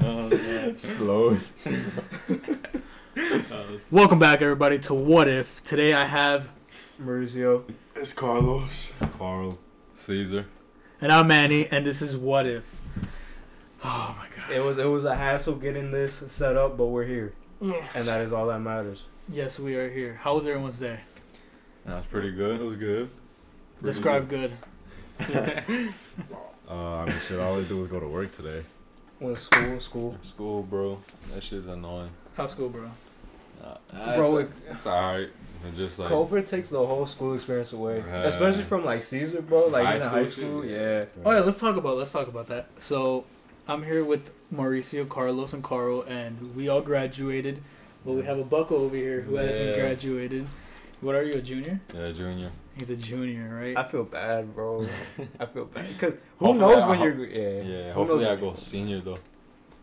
Oh, Slow. Welcome back, everybody, to What If. Today I have, Mauricio. It's Carlos. Carl. Caesar. and I'm Manny, and this is What If. Oh my god. It was it was a hassle getting this set up, but we're here, and that is all that matters. Yes, we are here. How was everyone's day? That's pretty good. It was good. Pretty Describe good. Uh, I mean, shit, all I do is go to work today. Went to school, school. School, bro. That shit's annoying. How's school, bro? Uh, Bro, it's, it's alright. It's just like COVID takes the whole school experience away, Yeah. especially from like Caesar, bro. Like High he's in school high school, yeah. yeah. Oh yeah, let's talk about let's talk about that. So, I'm here with Mauricio, Carlos, and Carl, and we all graduated. But we have a Bucko over here who hasn't graduated. What are you, a junior? yeah, junior. He's a junior, right? I feel bad, bro. I feel bad because who Hopefully knows I- when I you're yeah. Yeah, Who hopefully I go senior though.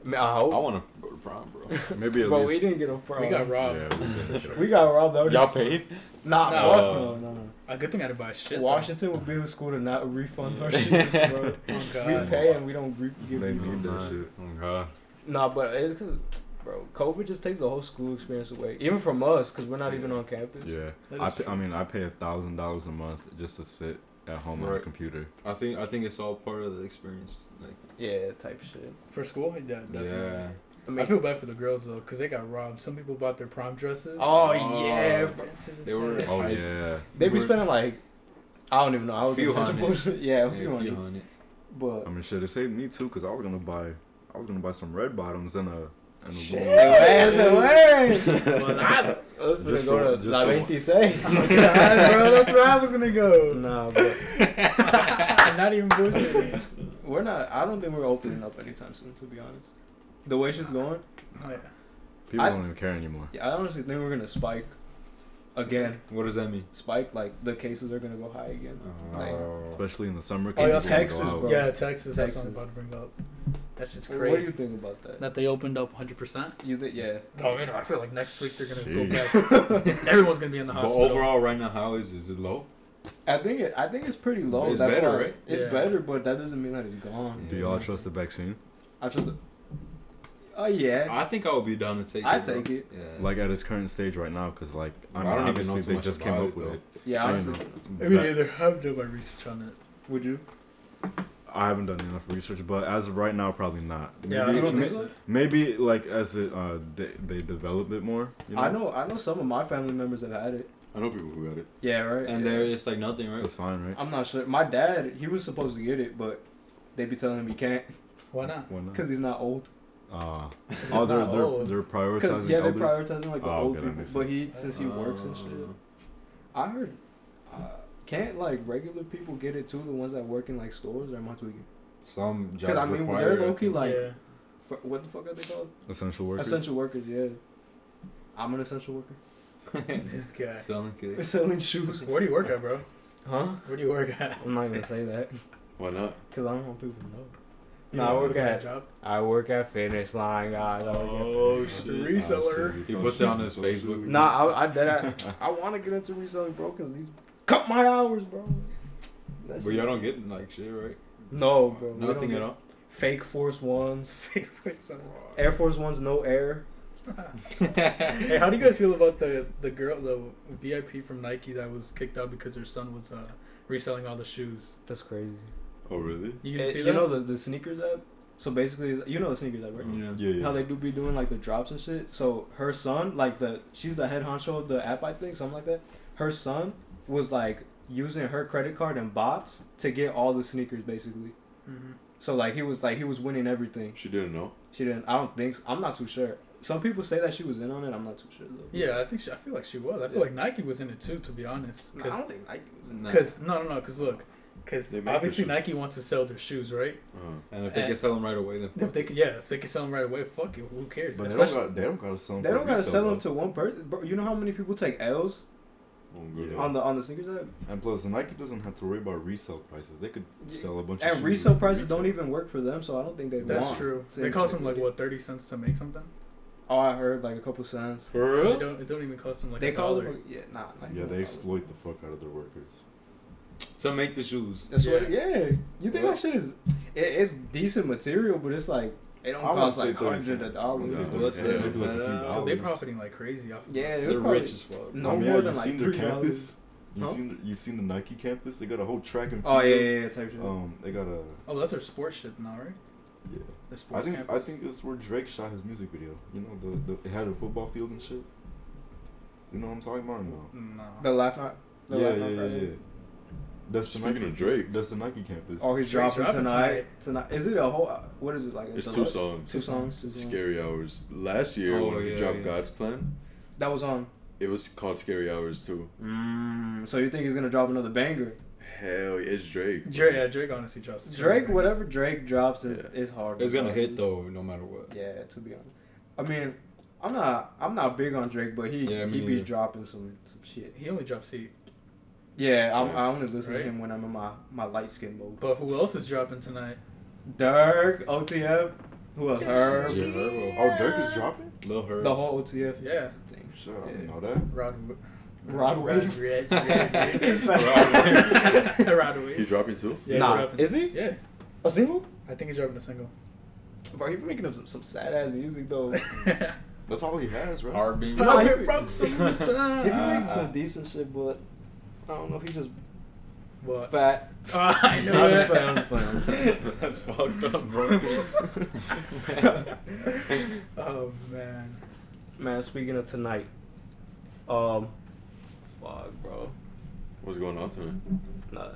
I, mean, I I want to go to prom, bro. Maybe at But least. we didn't get a prom. we got robbed. Yeah, we didn't We got robbed. That Y'all paid? Nah, No. fuck no, no, no. A good thing I didn't buy shit. though. Washington would be the school to not refund our shit, bro. Oh, we pay and we don't re- give They you. need that shit. Oh god. Nah, but it's cause, bro, COVID just takes the whole school experience away, even from us, cause we're not even on campus. Yeah. That I, pay, I mean, I pay a thousand dollars a month just to sit at home on a computer. I think I think it's all part of the experience. Like Yeah, type shit. For school, yeah, definitely. yeah. I I feel bad for the girls though, cause they got robbed. Some people bought their prom dresses. oh, Oh, yeah, bro. Expensive as They were- Oh I- yeah. they be spending like, I don't even know. I was Few getting hundred. Yeah, a Yeah, few few hundred. hundred. But I mean, shit. It saved me too, cause I was gonna buy, I was gonna buy some red bottoms and a Ah, shit, little- man, the word. Well, I- I was gonna go to just La for- 26. God, bro, that's where I was gonna go. nah, but Not even bullshitting. we're not. I don't think we're opening up anytime soon. To be honest, the way shit's going. Oh, yeah. People I- don't even care anymore. Yeah, I honestly think we're gonna spike again. What does that mean? Spike like the cases are gonna go high again. Oh. Like, Especially in the summer. Oh, yeah, kids don't go Texas, out. bro. Yeah, Texas. That's what Texas. I'm about to bring up. That shit's crazy. what do you think about that? that they opened up 100. percent You think? Yeah. Oh, you know, I feel like next week they're gonna Jeez. go back. Everyone's gonna be in the hospital. But hospital. overall, right now, how is is it low? I think it. I think it's pretty low. It's That's better, why right? It's Yeah. better, but that doesn't mean that it's gone. Do y'all trust the vaccine? I trust it. Oh yeah. I think I would be down to take. I'd it, bro. take it. Yeah. Like at its current stage right now, cause like I I don't even obviously know too they just came up it, with it. Yeah. I Honestly, know. I mean, That- either have done my research on it. would you? I haven't done enough research, but as of right now, probably not. Maybe, Yeah, I You don't may- think so? maybe like as it uh they, they develop it more. You know? I know. I know some of my family members have had it. I know people who got it, Yeah. Right. and yeah. there it's like nothing, right? That's fine, right? I'm not sure. My dad, he was supposed to get it, but they be telling him he can't Why not? Why not? because he's not old. Uh, oh, they're they're, old. they're prioritizing yeah, they're elders. prioritizing like the Oh, old okay, that people. But he, since he works and shit, I heard. Uh, can't like regular people get it too? The ones that work in like stores or am I tweaking? Some jobs Because I mean, require they're it. low key like yeah. f- what the fuck are they called? Essential workers. Essential workers. Yeah, I'm an essential worker. This guy. Selling kids. Selling shoes. Where do you work at, bro? Huh? Where do you work at? I'm not gonna say that Why not? because I don't want people to know. You Nah, I work have a at- job. I work at Finish Line, guys. I work at Oh, Finish shit. Reseller. He puts it on his Facebook. Nah, I, I, that, I, I want to get into reselling, bro, because these cut my hours, bro. That But shit- y'all don't get like shit, right? No, bro. Nothing at all. Fake Force Ones, Favorite songs. Air Force Ones, no air. Hey, how do you guys feel about the the girl, the VIP from Nike that was kicked out because her son was uh, reselling all the shoes? That's crazy. Oh really? You didn't Eh, see you that? know the the sneakers app. So basically, you know the sneakers app, right? Yeah. Yeah, yeah. How they do be doing like the drops and shit. So her son, like the she's the head honcho of the app, I think, something like that. Her son was like using her credit card and bots to get all the sneakers, basically. hmm So like he was like he was winning everything. She didn't know. She didn't. I don't think. So. I'm not too sure. Some people say that she was in on it. I'm not too sure though. Yeah, I think she, I feel like she was. I feel Yeah. like Nike was in it too, to be honest. Nah, I don't think Nike was in. Nah. Because no, no, no. Because look, because They make obviously. Nike wants to sell their shoes, right? Uh, and if they And- can sell them right away, then If they could, yeah, if they can sell them right away, fuck it. Who cares? But they don't Especially- got they don't gotta sell them. They don't gotta resale, sell them to one person. You know how many people take L's oh. Yeah. on the on the sneakers app? And plus, Nike doesn't have to worry about resale prices. They could sell a bunch of And shoes resale prices don't even work for them, so I don't think they That's want. true. to They cost them like what thirty cents to make something. Oh, I heard like a couple cents. For It don't. It don't even cost them like they a call dollar. them. Yeah, nah. Like, Yeah, they dollar. exploit the fuck out of their workers. To make the shoes. That's what. Yeah. Yeah. You think What? that shit is? It, it's decent material, but it's like it don't I cost like hundred of dollars. Yeah. Well, that's Yeah, like uh, So they dollars. profiting like crazy off. of Yeah, they're They're rich as fuck. No I mean, more than like their three campus? You Huh? seen the, you seen the Nike campus? They got a whole track and field. Oh yeah, yeah, yeah, type shit. Um, they got a Oh, that's our sports ship now, right? yeah. Their I think campus. I think it's where Drake shot his music video. You know, the, the it had a football field and shit. You know what I'm talking about? No. No. the laugh not. The yeah, Laugh yeah, Not yeah, Friday. yeah. That's the Speaking Nike. of Drake. that's the Nike campus. Oh, he's dropping, dropping tonight. tonight. Is it a whole? What is it like? a It's two songs. Two songs. Two songs. Scary Hours. Last year Oh, when he yeah, dropped yeah. God's Plan, That was on. it was called Scary Hours too. Mm, so you think he's gonna drop another banger? Hell, yeah, it's Drake. Drake, yeah, Drake honestly drops. two Drake, whatever Drake drops is Yeah. is hard. It's gonna hit though, no matter what. Yeah, to be honest. I mean, I'm not I'm not big on Drake, but he Yeah, me he be neither. dropping some some shit. He only dropped Seat. Yeah, I'm, I Nice. only listen Right? to him when I'm in my my light skin mode. But who else is dropping tonight? Durk, OTF, who else? Herb, Yeah, Herb. Oh, Durk is dropping. Lil Herb. the whole OTF. Yeah. thing. Shit, I Yeah. didn't know that. Rod. Rod Wave. Red. Rod Rod He's dropping too. Yeah, Nah, dropping. is he? Yeah. A single? I think he's dropping a single. Bro, he been making up some, some sad ass music though. That's all he has, right? Hard being. No, he- broke some he been time. making some ah. decent shit, but I don't know if he's just What? fat. Oh, I know I'm just it. playing, I'm just playing. That's fucked up, bro. oh man. Man, speaking of tonight, um, fuck, bro. What's going on tonight?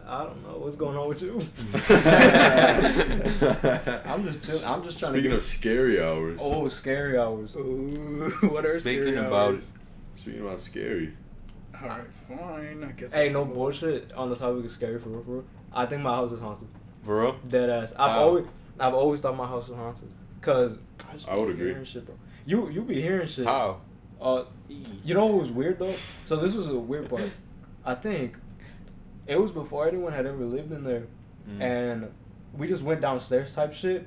I don't know what's going on with you. I'm just chilling. I'm just trying Speaking to. Speaking of scary hours. oh, scary hours. Ooh, what are Speaking scary about- hours? Speaking about scary. All right, fine. I guess. Hey, I'll no bullshit. On the topic of scary for real, for real. I think my house is haunted. For real? Dead ass. I've How? always, I've always thought my house was haunted. Cause I, just I be would agree. hearing Shit, bro. You you be hearing shit. How? Uh, you know what was weird though? So this was a weird part. I think it was before anyone had ever lived in there, Mm. and we just went downstairs type shit.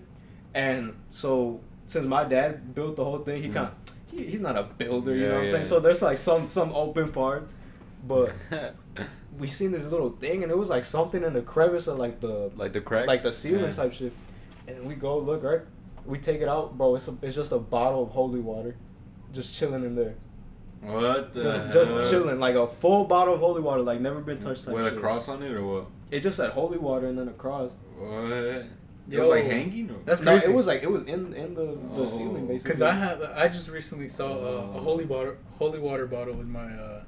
And so since my dad built the whole thing, he Mm. kind of he, he's not a builder, you Yeah, know what I'm yeah, saying? yeah. So there's like some some open part, but we seen this little thing, and it was like something in the crevice of like the like the crack. like the ceiling Yeah. type shit. And we go look right. We take it out, bro. It's a, it's just a bottle of holy water, just chilling in there, What? The just just hell? chilling, like a full bottle of holy water, like never been touched. Type With a cross on it or what? It just said holy water and then a cross. What? It Yo, was like hanging. Or? That's No, crazy. it was like it was in in the the Oh. ceiling basically. Because I have, I just recently saw uh, a holy water, holy water bottle in my, uh,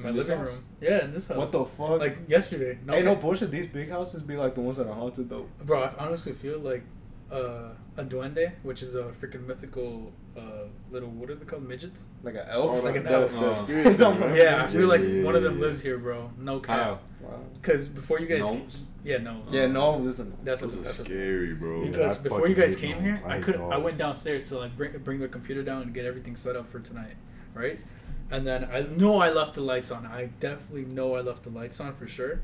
in my In living house? room. Yeah, in this house. what the fuck? Like yesterday. No, hey, no cap- bullshit. These big houses be like the ones that are haunted though. Bro, I honestly feel like uh, a duende, which is a freaking mythical uh, little what are they called midgets? Like an Oh, elf. like an elf. that- that Oh. It's thing. Yeah, I feel like yeah, one of them yeah, lives here, bro. No How? cap. wow. Because before you guys, Gnomes? yeah, no, Yeah, no, listen. that's what Those are that's scary, bro. Because I before you guys came here, I I could I went downstairs to like bring bring the computer down and get everything set up for tonight, right? And then I know I left the lights on. I definitely know I left the lights on for sure.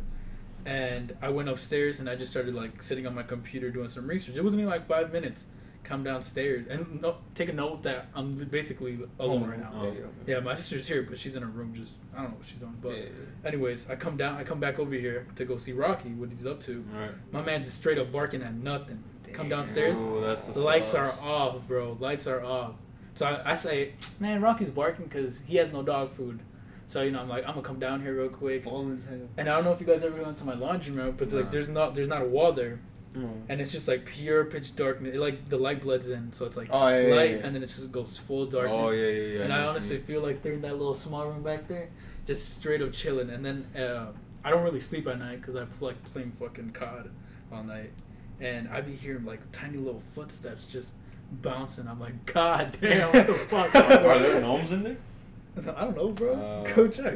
And I went upstairs and I just started like sitting on my computer doing some research. It wasn't even like five minutes. Come downstairs and no, take a note that I'm basically alone right now. Oh. Yeah, yeah. Yeah, my sister's here, but she's in her room. Just I don't know what she's doing. But Yeah, yeah. anyways, I come down. I come back over here to go see Rocky. What he's up to. Right. My man's just straight up barking at nothing. Come downstairs. Ooh, that's the The lights are off, bro. Lights are off. So I, I say, man, Rocky's barking because he has no dog food. So you know, I'm like, I'm gonna come down here real quick. Full as hell. And I don't know if you guys ever went to my laundry room, but like, there's not, there's not a wall there, Mm. and it's just like pure pitch darkness. It, like the light bloods in, so it's like Oh, yeah, yeah, light, yeah. and then it just goes full darkness. Oh yeah, yeah, yeah. and I you honestly feel like they're in that little small room back there, just straight up chilling. And then uh, I don't really sleep at night because I like playing fucking COD all night, and I be hearing like tiny little footsteps just bouncing. I'm like, God damn, what the fuck? Are there gnomes in there? I don't know, bro. Uh, Go check.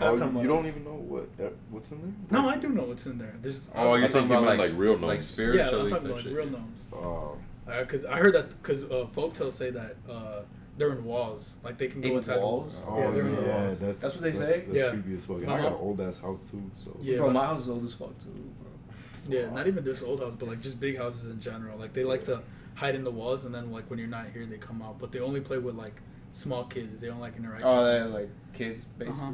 Oh, you, you don't even know what uh, what's in there? No, I do know what's in there. There's Oh, you're talking about like, like, real like gnomes. yeah, I'm talking about like shit. real gnomes. Oh, Because I heard that because uh, folktales say that uh, they're in walls, like they can go In inside walls? The, oh yeah, yeah, they're in yeah, walls. that's, That's what they that's, say? That's Yeah. creepy as fuck. And I got an old ass house too, so Yeah, bro, my house is old as fuck too, bro. Yeah, not even this old house, but like just big houses in general. Like they like to hide in the walls, and then like when you're not here, they come out. But they only play with like small kids. They don't like interacting. Oh, with they're like kids, basically. Uh-huh.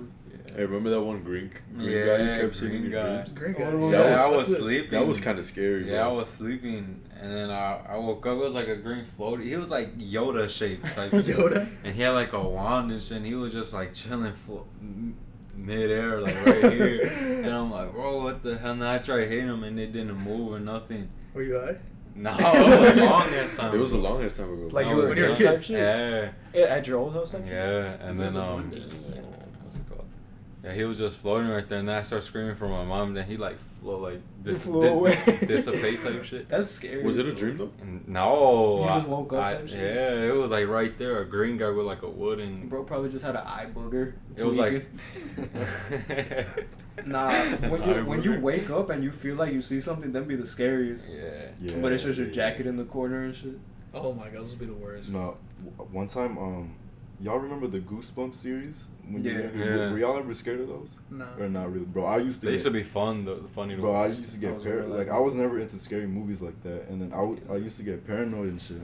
Hey, remember that one green, green Yeah, guy you kept seeing in green your guy. dreams? Great Oh, guy. yeah, That Yeah, was- I was that's- sleeping. That was kind of scary, Yeah, I was sleeping, and then I, I woke up. It was like a green floaty. He was like Yoda shaped type. shit. Yoda. And he had like a wand and shit. And he was just like chilling flo- m- midair, like right here. and I'm like, bro, what the hell? And I tried hitting him, and it didn't move or nothing. Were you high? No, it was a long ass time. It was a bro. long ass time ago. Like I you were when you were a kid. Yeah. Yeah, At your old house, type shit? Yeah, and then a um, bunch. what's it called? Yeah, he was just floating right there, and then I started screaming for my mom. And Then he like float like dis- flew di- away. dissipate type shit. That's scary. was it a dream though? No, You just woke up I- type shit? Yeah, it was like right there, a green guy with like a wooden. Bro probably just had an eye booger. It was like. Nah, when you when you wake up and you feel like you see something, then be the scariest. Yeah. Yeah, but it's just your yeah. jacket in the corner and shit. Oh my god, this would be the worst. No, one time, um, y'all remember the Goosebumps series? When you Yeah. were? Yeah. Were y'all ever scared of those? No. Or not really, bro? I used to. They get, used to be fun, though, the funny to Bro, I used to get was par- like I was never into scary movies like that, and then I, w- I used to get paranoid and shit.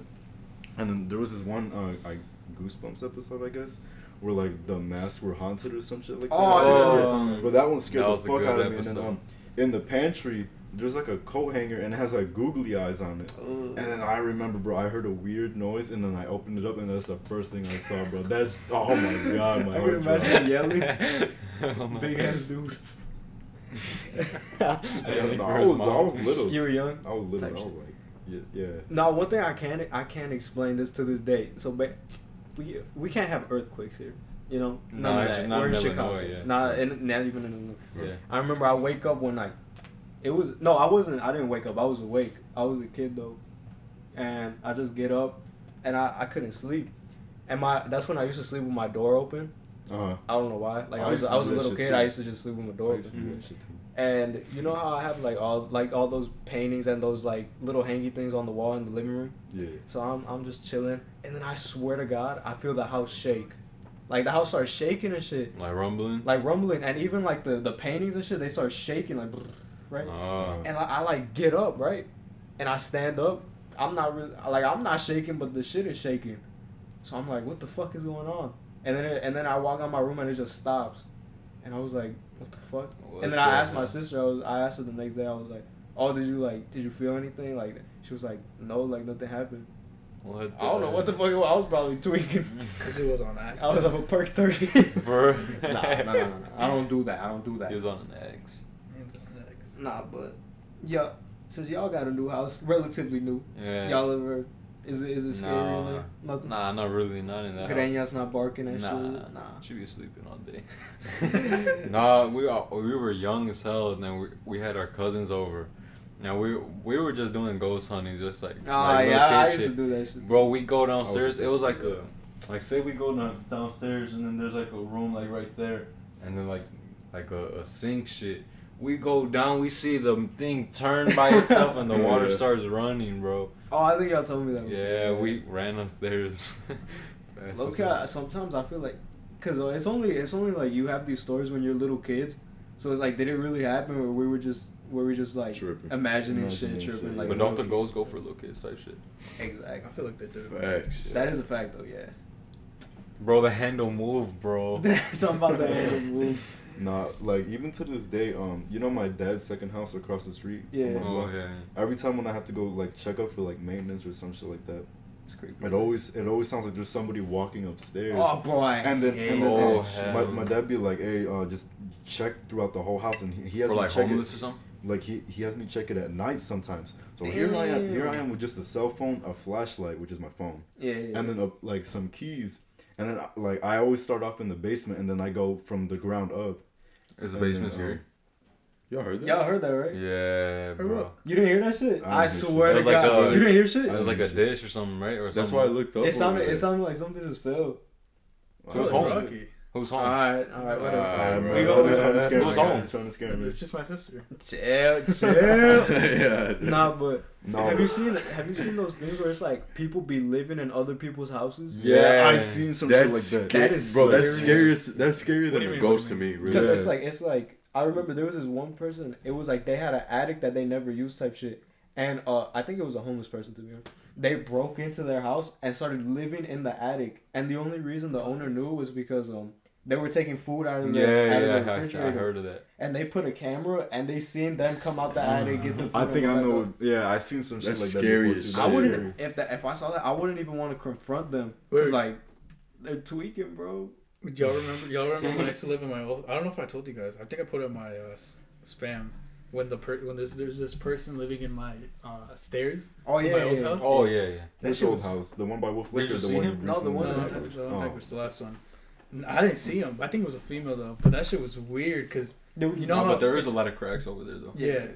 And then there was this one uh, like Goosebumps episode, I guess, where like the masks were haunted or some shit like that. Oh, Yeah. But that one scared That the fuck good out of me. And then um, in the pantry, there's like a coat hanger and it has like googly eyes on it. And then I remember, bro, I heard a weird noise and then I opened it up and that's the first thing I saw, bro. That's oh my god, my I heart can dropped. imagine yelling. Oh my Big God. ass dude. Yeah, no, I was I was little. You were young. I was little. I was like, yeah, yeah. No, one thing I can't I can't explain this to this day. So, ba- we we can't have earthquakes here. You know, No, none of that. not We're in in Chicago. Yeah. Not in, not even in Illinois. Yeah. I remember I wake up one night. It was no, I wasn't. I didn't wake up. I was awake. I was a kid though, and I just get up, and I, I couldn't sleep, and my that's when I used to sleep with my door open. Uh huh. I don't know why. Like I I was I was a little kid. too. I used to just sleep with my door I used to open. do that shit too. And you know how I have like all like all those paintings and those like little hangy things on the wall in the living room. Yeah. So I'm I'm just chilling, and then I swear to God, I feel the house shake, like the house starts shaking and shit, Like rumbling. like rumbling, and even like the the paintings and shit, they start shaking like, right? Oh. And I, I like get up, right? And I stand up. I'm not really like I'm not shaking, but the shit is shaking. So I'm like, what the fuck is going on? And then it, and then I walk out my room and it just stops. And I was like, what the fuck? What and then I asked my sister. I was I asked her the next day. I was like, oh, did you like did you feel anything? Like she was like, no, like nothing happened. What I don't know what the fuck it was. I was probably tweaking. Because it was on acid. I was up a perk thirty. Bro. nah, nah, nah, nah, nah. I don't do that. I don't do that. He was on an X. Names on X. Nah, but yeah, since y'all got a new house, relatively new, Yeah. y'all ever is it is it scary in Nah, there? Nothing. nah, not really, not in that. house. Greñas not barking and Nah, shit. nah, she be sleeping all day. nah, we are, we were young as hell, and then we, we had our cousins over. Now we we were just doing ghost hunting, just like Ah, like yeah, I kid used to do that shit. Bro, we go downstairs. It was like a like say we go down, downstairs, and then there's like a room like right there, and then like like a, a sink shit. We go down, we see the thing turn by itself, and the water Yeah. starts running, bro. Oh, I think y'all told me that. Yeah, we ran upstairs. Fast Low as key, hell. I- sometimes I feel like, cause uh, it's only it's only like you have these stories when you're little kids, so it's like did it really happen or we were just were we just like Tripping. imagining, Imagining shit, tripping shit, like. But yeah. don't the little ghosts go for little kids type shit? Exactly. I feel like they do. Facts. That is a fact though. Yeah. Bro, the handle move, bro. Talking about the animal move. Nah, like even to this day, um, you know my dad's second house across the street. Yeah. Oh yeah. Every time when I have to go like check up for like maintenance or some shit like that, It's creepy. it always it always sounds like there's somebody walking upstairs. Oh boy. And then hate and then Oh, hell my, no. my dad be like, hey, uh, just check throughout the whole house, and he, he has For me like check homeless it. or something? Like he he has me check it at night sometimes. So here I am, here I am with just a cell phone, a flashlight, which is my phone, Yeah. yeah, and then uh, like some keys, and then uh, like I always start off in the basement, and then I go from the ground up. Is the And then, basement um. Y'all heard that? Y'all heard that right? Yeah, bro. You didn't hear that shit? I I, swear to shit. God, like a- you didn't hear shit. It was like a shit. dish or something, right? Or That's why I looked up. It sounded it sounded like something just fell. Who's Oh, home? Rocky. Who's home? All right, all right, whatever. Uh, bro. my We brother's go- trying to scare me. Who's home? guy's trying to scare me. It's just my sister. Chill, chill. yeah. nah, but No. have you seen have you seen those things where it's like people be living in other people's houses? Yeah, Yeah. I seen some That's shit like that. sca- That is bro. That's scarier. That's scarier than a mean, ghost to me. mean? Really. Because Yeah. it's like it's like I remember there was this one person. It was like they had an attic that they never used type shit, and uh, I think it was a homeless person to be honest. They broke into their house and started living in the attic, and the only reason the owner knew was because um they were taking food out of the Yeah, out of yeah, the I, I refrigerator, heard of that. and they put a camera and they seen them come out the attic get the food. I think I know. up. Yeah, I seen some shit That's like that. scary before, as. I wouldn't if that if I saw that I wouldn't even want to confront them because like they're tweaking, bro. Y'all remember? Y'all remember when I used to live in my old? I don't know if I told you guys. I think I put it in my uh, spam when the per- when there's there's this person living in my uh, stairs. Oh In yeah, my old yeah, house? Oh yeah, yeah. That old was house? The one by Wolf Did Lake or the see one? him? No, the one No, went that- to? no, no, Oh. that was the last one. N- I didn't see him. I think it was a female though, but that shit was weird because You know No, but there is a lot of cracks over there though. yeah,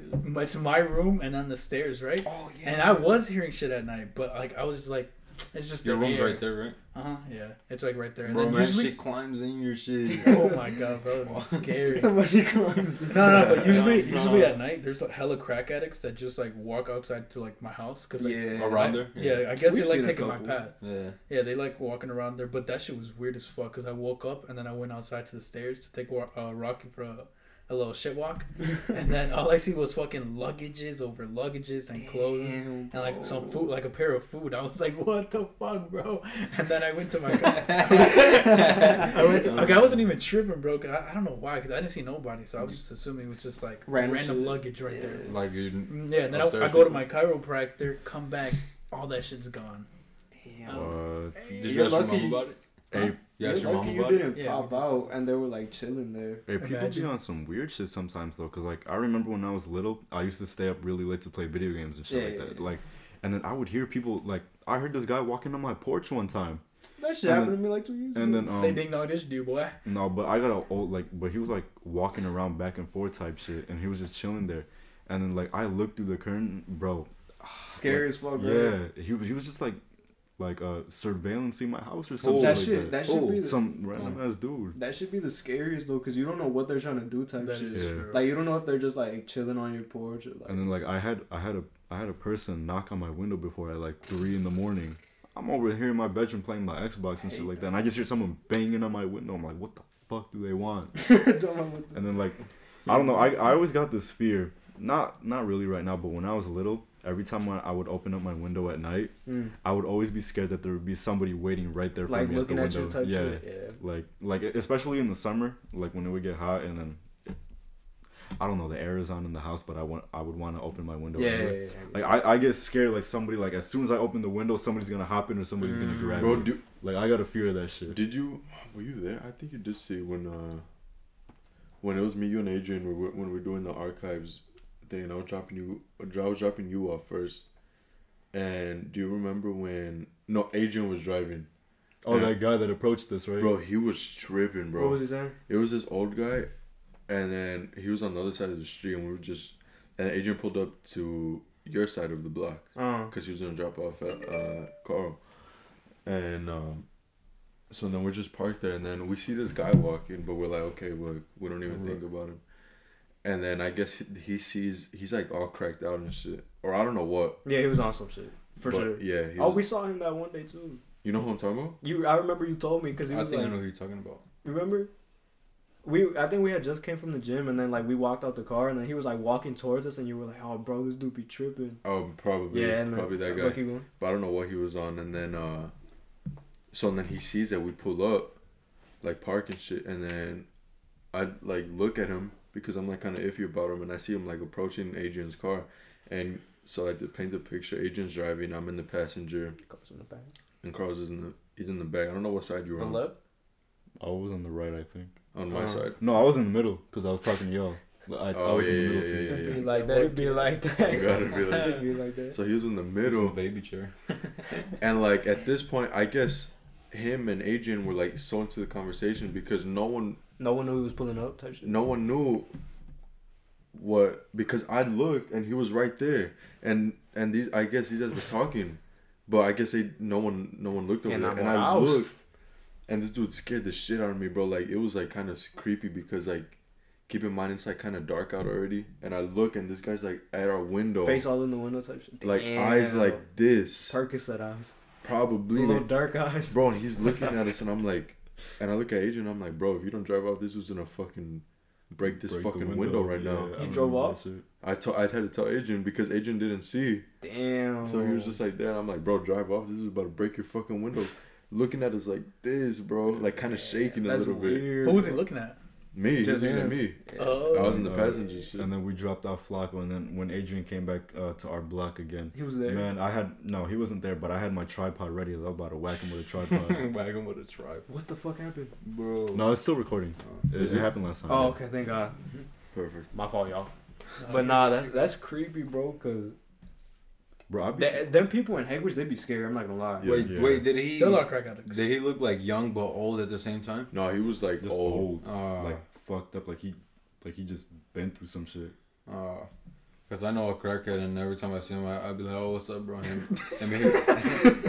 it's my room and then the stairs, right? Oh yeah. And I was hearing shit at night, but like I was just like, it's just Your the room's air. right there, right? Uh huh. Yeah, it's like right there. And Bro, then man, usually, shit climbs in your shit. oh my god, bro, it was scary. Somebody climbs. In. No, no, but usually, No, no. usually at night, there's like hella crack addicts that just like walk outside to like my house because like, yeah. Around I- there? Yeah. I guess We've they like taking my path. Yeah. Yeah, they like walking around there, but that shit was weird as fuck because I woke up and then I went outside to the stairs to take wa- uh, Rocky for a, a little shit walk, and then all I see was fucking luggages over luggages and clothes. Damn, And like some food, like a pair of food. I was like, "What the fuck, bro?" And then I went to my car. I went to, like, I wasn't even tripping, bro. 'cause I, I don't know why, because I didn't see nobody, so I was just assuming it was just like Random random, luggage right Yeah. there. Like you. Mm, Yeah, then I, I go to my chiropractor, come back, all that shit's gone. Damn. What? Did You're you ask your mom about it? Hey, You You're asked your mom lucky you about didn't Yeah, pop did out and they were like chilling there. Hey, people Imagine. be on some weird shit sometimes though, cause like I remember when I was little, I used to stay up really late to play video games and shit Yeah, like yeah, that. yeah. Like, and then I would hear people like I heard this guy walking on my porch one time, That shit And happened then- to me like two years and ago. then um they ding dong this dude, boy. no, but I got a old like, but he was like walking around back and forth type shit, and he was just chilling there, and then like I looked through the curtain, bro. Scary as fuck, Yeah, right? he was he was just like like uh surveillancing my house or something That like shit, that. that should Oh, be the, Some random ass dude. that should be the scariest though, cause you don't know what they're trying to do type That shit. is Yeah. true. Like you don't know if they're just like chilling on your porch or like. And then like I had I had a I had a person knock on my window before at like three in the morning. I'm over here in my bedroom playing my Xbox and shit like that, and I just hear someone banging on my window. I'm like, what the fuck do they want? Don't know what And then like, I don't know. I, I always got this fear. Not not really right now, but when I was little, every time when I would open up my window at night, Mm. I would always be scared that there would be somebody waiting right there for like me at at, the window. type yeah, shit. like like especially in the summer, like when it would get hot and then. I don't know the air is on in the house, but I want I would want to open my window. Yeah. Yeah, yeah, yeah. Like I, I get scared like somebody like as soon as I open the window somebody's gonna hop in or somebody's gonna Mm. grab Bro, me. do, Like I got a fear of that shit. did you were you there? I think you did see when uh when it was me, you and Adrian we were, when we were doing the archives thing. and I was dropping you, I was dropping you off first. And do you remember when? No, Adrian was driving. oh, Yeah. that guy that approached this, right? Bro, he was tripping, bro. What was he saying? It was this old guy, and then he was on the other side of the street, and we were just, and Adrian pulled up to your side of the block Uh, because he was gonna drop off at uh, Carl, and um, so then we're just parked there, and then we see this guy walking, but we're like, okay, well, we don't even think about him, and then I guess he, he sees he's like all cracked out and shit, or I don't know what, yeah, he was on some shit for but sure. Yeah, he Oh, was- we saw him that one day too. you know who I'm talking about? You, I remember you told me because he was I was think I know who you're talking about. remember? We, I think we had just came from the gym and then like we walked out the car and then he was like walking towards us and you were like, oh bro, this dude be tripping. Oh, probably, Yeah, and probably that guy. But I don't know what he was on. And then, uh, so then he sees that we pull up, like park and shit, and then I like look at him because I'm like kind of iffy about him, and I see him like approaching Adrian's car, and so I like, paint the picture. Adrian's driving, I'm in the passenger, Cars in the back. and Carl's is in the he's in the back. I don't know what side you're The on. The left. I was on the right, I think. On my Uh, side. No, I was in the middle because I was talking to y'all. I, I Oh, was yeah, in the yeah, middle yeah, seat. yeah, It'd yeah. be like that. It'd be like that. You gotta be like- It'd be like that. So he was in the Middle middle, baby chair. and like at this point, I guess him and Adrian were like so into the conversation because no one No one knew he was pulling up type shit. no one knew what because I looked and he was right there and and these I guess these guys were talking but I guess they no one no one looked over And there I'm and I aroused. looked and this dude scared the shit out of me bro like it was like kind of creepy because like keep in mind it's like kind of dark out already and I look and this guy's like at our window Face all in the window type shit. like Damn. eyes like this Percocet eyes. probably Little like, dark eyes. bro and he's looking at us and I'm like and I look at Adrian I'm like bro if you don't drive off this was gonna fucking break this Break fucking window, right now Yeah, I You drove off? I told I had to tell Adrian because Adrian didn't see. Damn. So he was just like there, and I'm like, bro, drive off. This is about to break your fucking window. Looking at us like this, bro, like kind of shaking a That's little bit. weird. Who was he looking at? Me, he was Just looking at him. me. Oh. I was in the passenger seat. And then we dropped off Flacco, and then when Adrian came back uh, to our block again, He was there. man, I had no, he wasn't there, but I had my tripod ready. I was about to whack him with a tripod. Whack him with a tribe, What the fuck happened? bro. no, it's still recording. It, Is it it? happened last time. Oh, okay. Thank God. Perfect. My fault, y'all. But nah, that's that's creepy, bro. Cause bro, I be th- them people in Hegewisch, they'd be scary. I'm not gonna lie. Yeah. Wait, Yeah. wait, did he? There are a lot of crack addicts. Did he look like young but old at the same time? No, he was like just old. old, Uh, like fucked up, like he, like he just been through some shit. uh, cause I know a crackhead, and every time I see him, I, I be like, "Oh, what's up, bro?" And, and, he,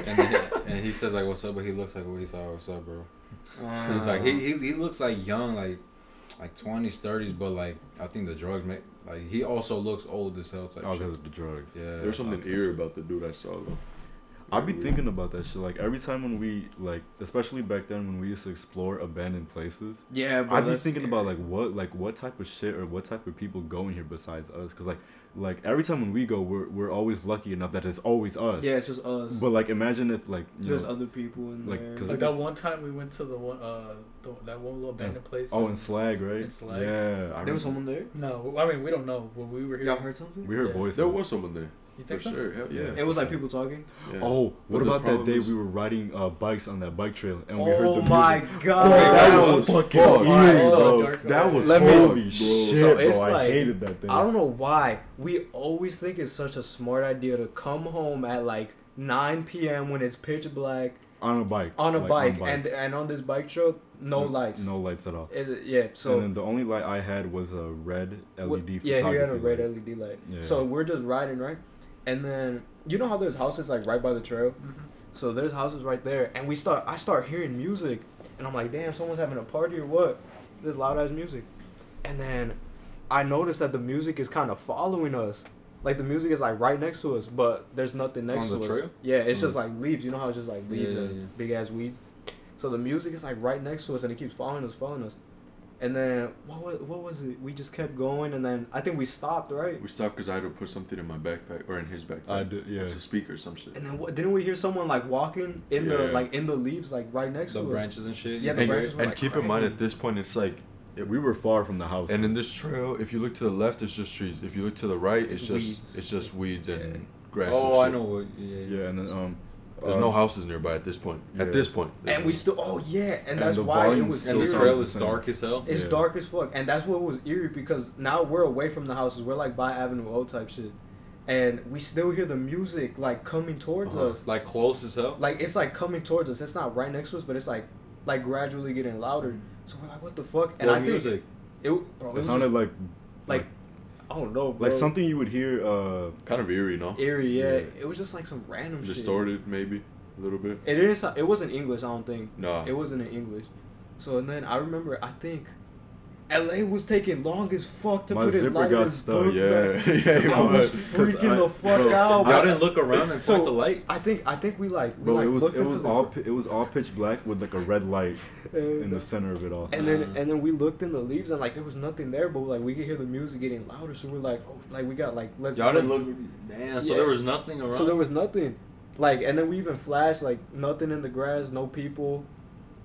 and, he, and he says like, "What's up?" But he looks like, "What he's like, what's up, bro?" Uh, He's like, he, he he looks like young, like like twenties, thirties, but like I think the drugs make like he also looks old as hell type Oh, shit. because of the drugs. Yeah, There's something eerie about the dude I saw though. I'd be thinking about that shit. Like every time when we like, especially back then when we used to explore abandoned places, yeah, bro. I'd be thinking scary. about like what like what type of shit or what type of people go in here besides us. Cause like like every time when we go, we're we're always lucky enough that it's always us. Yeah, it's just us. But like imagine if like you There's know, other people in like, there. 'cause Like that one time we went to the one, uh, the, that one little abandoned place. oh in Slag right? In Slag. Yeah, I there remember. was someone there. no, I mean we don't know, but we were here. Y'all heard something? We heard Yeah. voices. There was someone there You for so? sure. Hell yeah. It was like people talking. yeah. Oh, But what about that day we were riding uh, bikes on that bike trail and we heard the music? Oh music? my god! Oh, that was fucking fucked. eerie, Oh, bro. dark- That was Let Holy bro. shit, So bro! it's I like- hated that thing. I don't know why. We always think it's such a smart idea to come home at like 9 p.m. when it's pitch black on a bike. on a like, bike, and and on this bike trail, no lights. No lights at all. It- yeah. So and then the only light I had was a red LED What- yeah, he had a red light. LED light. Yeah. So we're just riding right, and then you know how there's houses like right by the trail. Mhm. So there's houses right there, and we start. I start hearing music, and I'm like, damn, someone's having a party or what? There's loud ass music, and then I noticed that the music is kind of following us. Like the music is like right next to us, but there's nothing next On to the us. trail? Yeah, it's just Mm. like leaves. You know how it's just like leaves Yeah, and yeah. big ass weeds. So the music is like right next to us, and it keeps following us, following us. And then what was what was it? We just kept going, and then I think we stopped, right? We stopped because I had to put something in my backpack or in his backpack. I did, yeah. It's a speaker or some shit. And then what, didn't we hear someone like walking in the like in the leaves like right next the to us? branches and shit. Yeah, the and branches were, and like, keep in mind at this point it's like We were far from the house. and in this trail if you look to the left it's just trees if you look to the right it's just Weeds. it's just weeds and Yeah. grass Oh, and I know. Yeah, yeah. Yeah, and then um. There's uh, no houses nearby at this point Yeah. at this point And no- we still oh yeah, and, And that's the why it was And the eerie. trail is dark as hell. It's Yeah. dark as fuck, and that's what was eerie because now we're away from the houses. We're like by Avenue O type shit, and we still hear the music like coming towards Uh-huh. us. Like close as hell. Like it's like coming towards us. It's not right next to us, but it's like like gradually getting louder. So we're like, what the fuck? And What I music? think it, bro, it It sounded just, like like I don't know, bro. like something you would hear. Uh, kind of eerie no eerie. Yeah. Yeah. it was just like some random shit. distorted maybe a little bit It is. It wasn't English. I don't think. No. It wasn't in English. So and then I remember I think LA was taking long as fuck to My put his zipper light in got his stuck. book yeah bag. yeah Cause it I was was. Freaking I- the fuck bro, out. Y'all didn't look around and So- point the light. I think I think we like we bro, like it was it was all pi- it was all pitch black with like a red light in the center of it all. and then Uh. and then we looked in the leaves and like there was nothing there, but like we could hear the music getting louder. So we're like, oh, like we got like let's. Y'all didn't look. Damn. So Yeah. there was nothing around. So there was nothing, like, and then we even flashed like nothing in the grass, no people,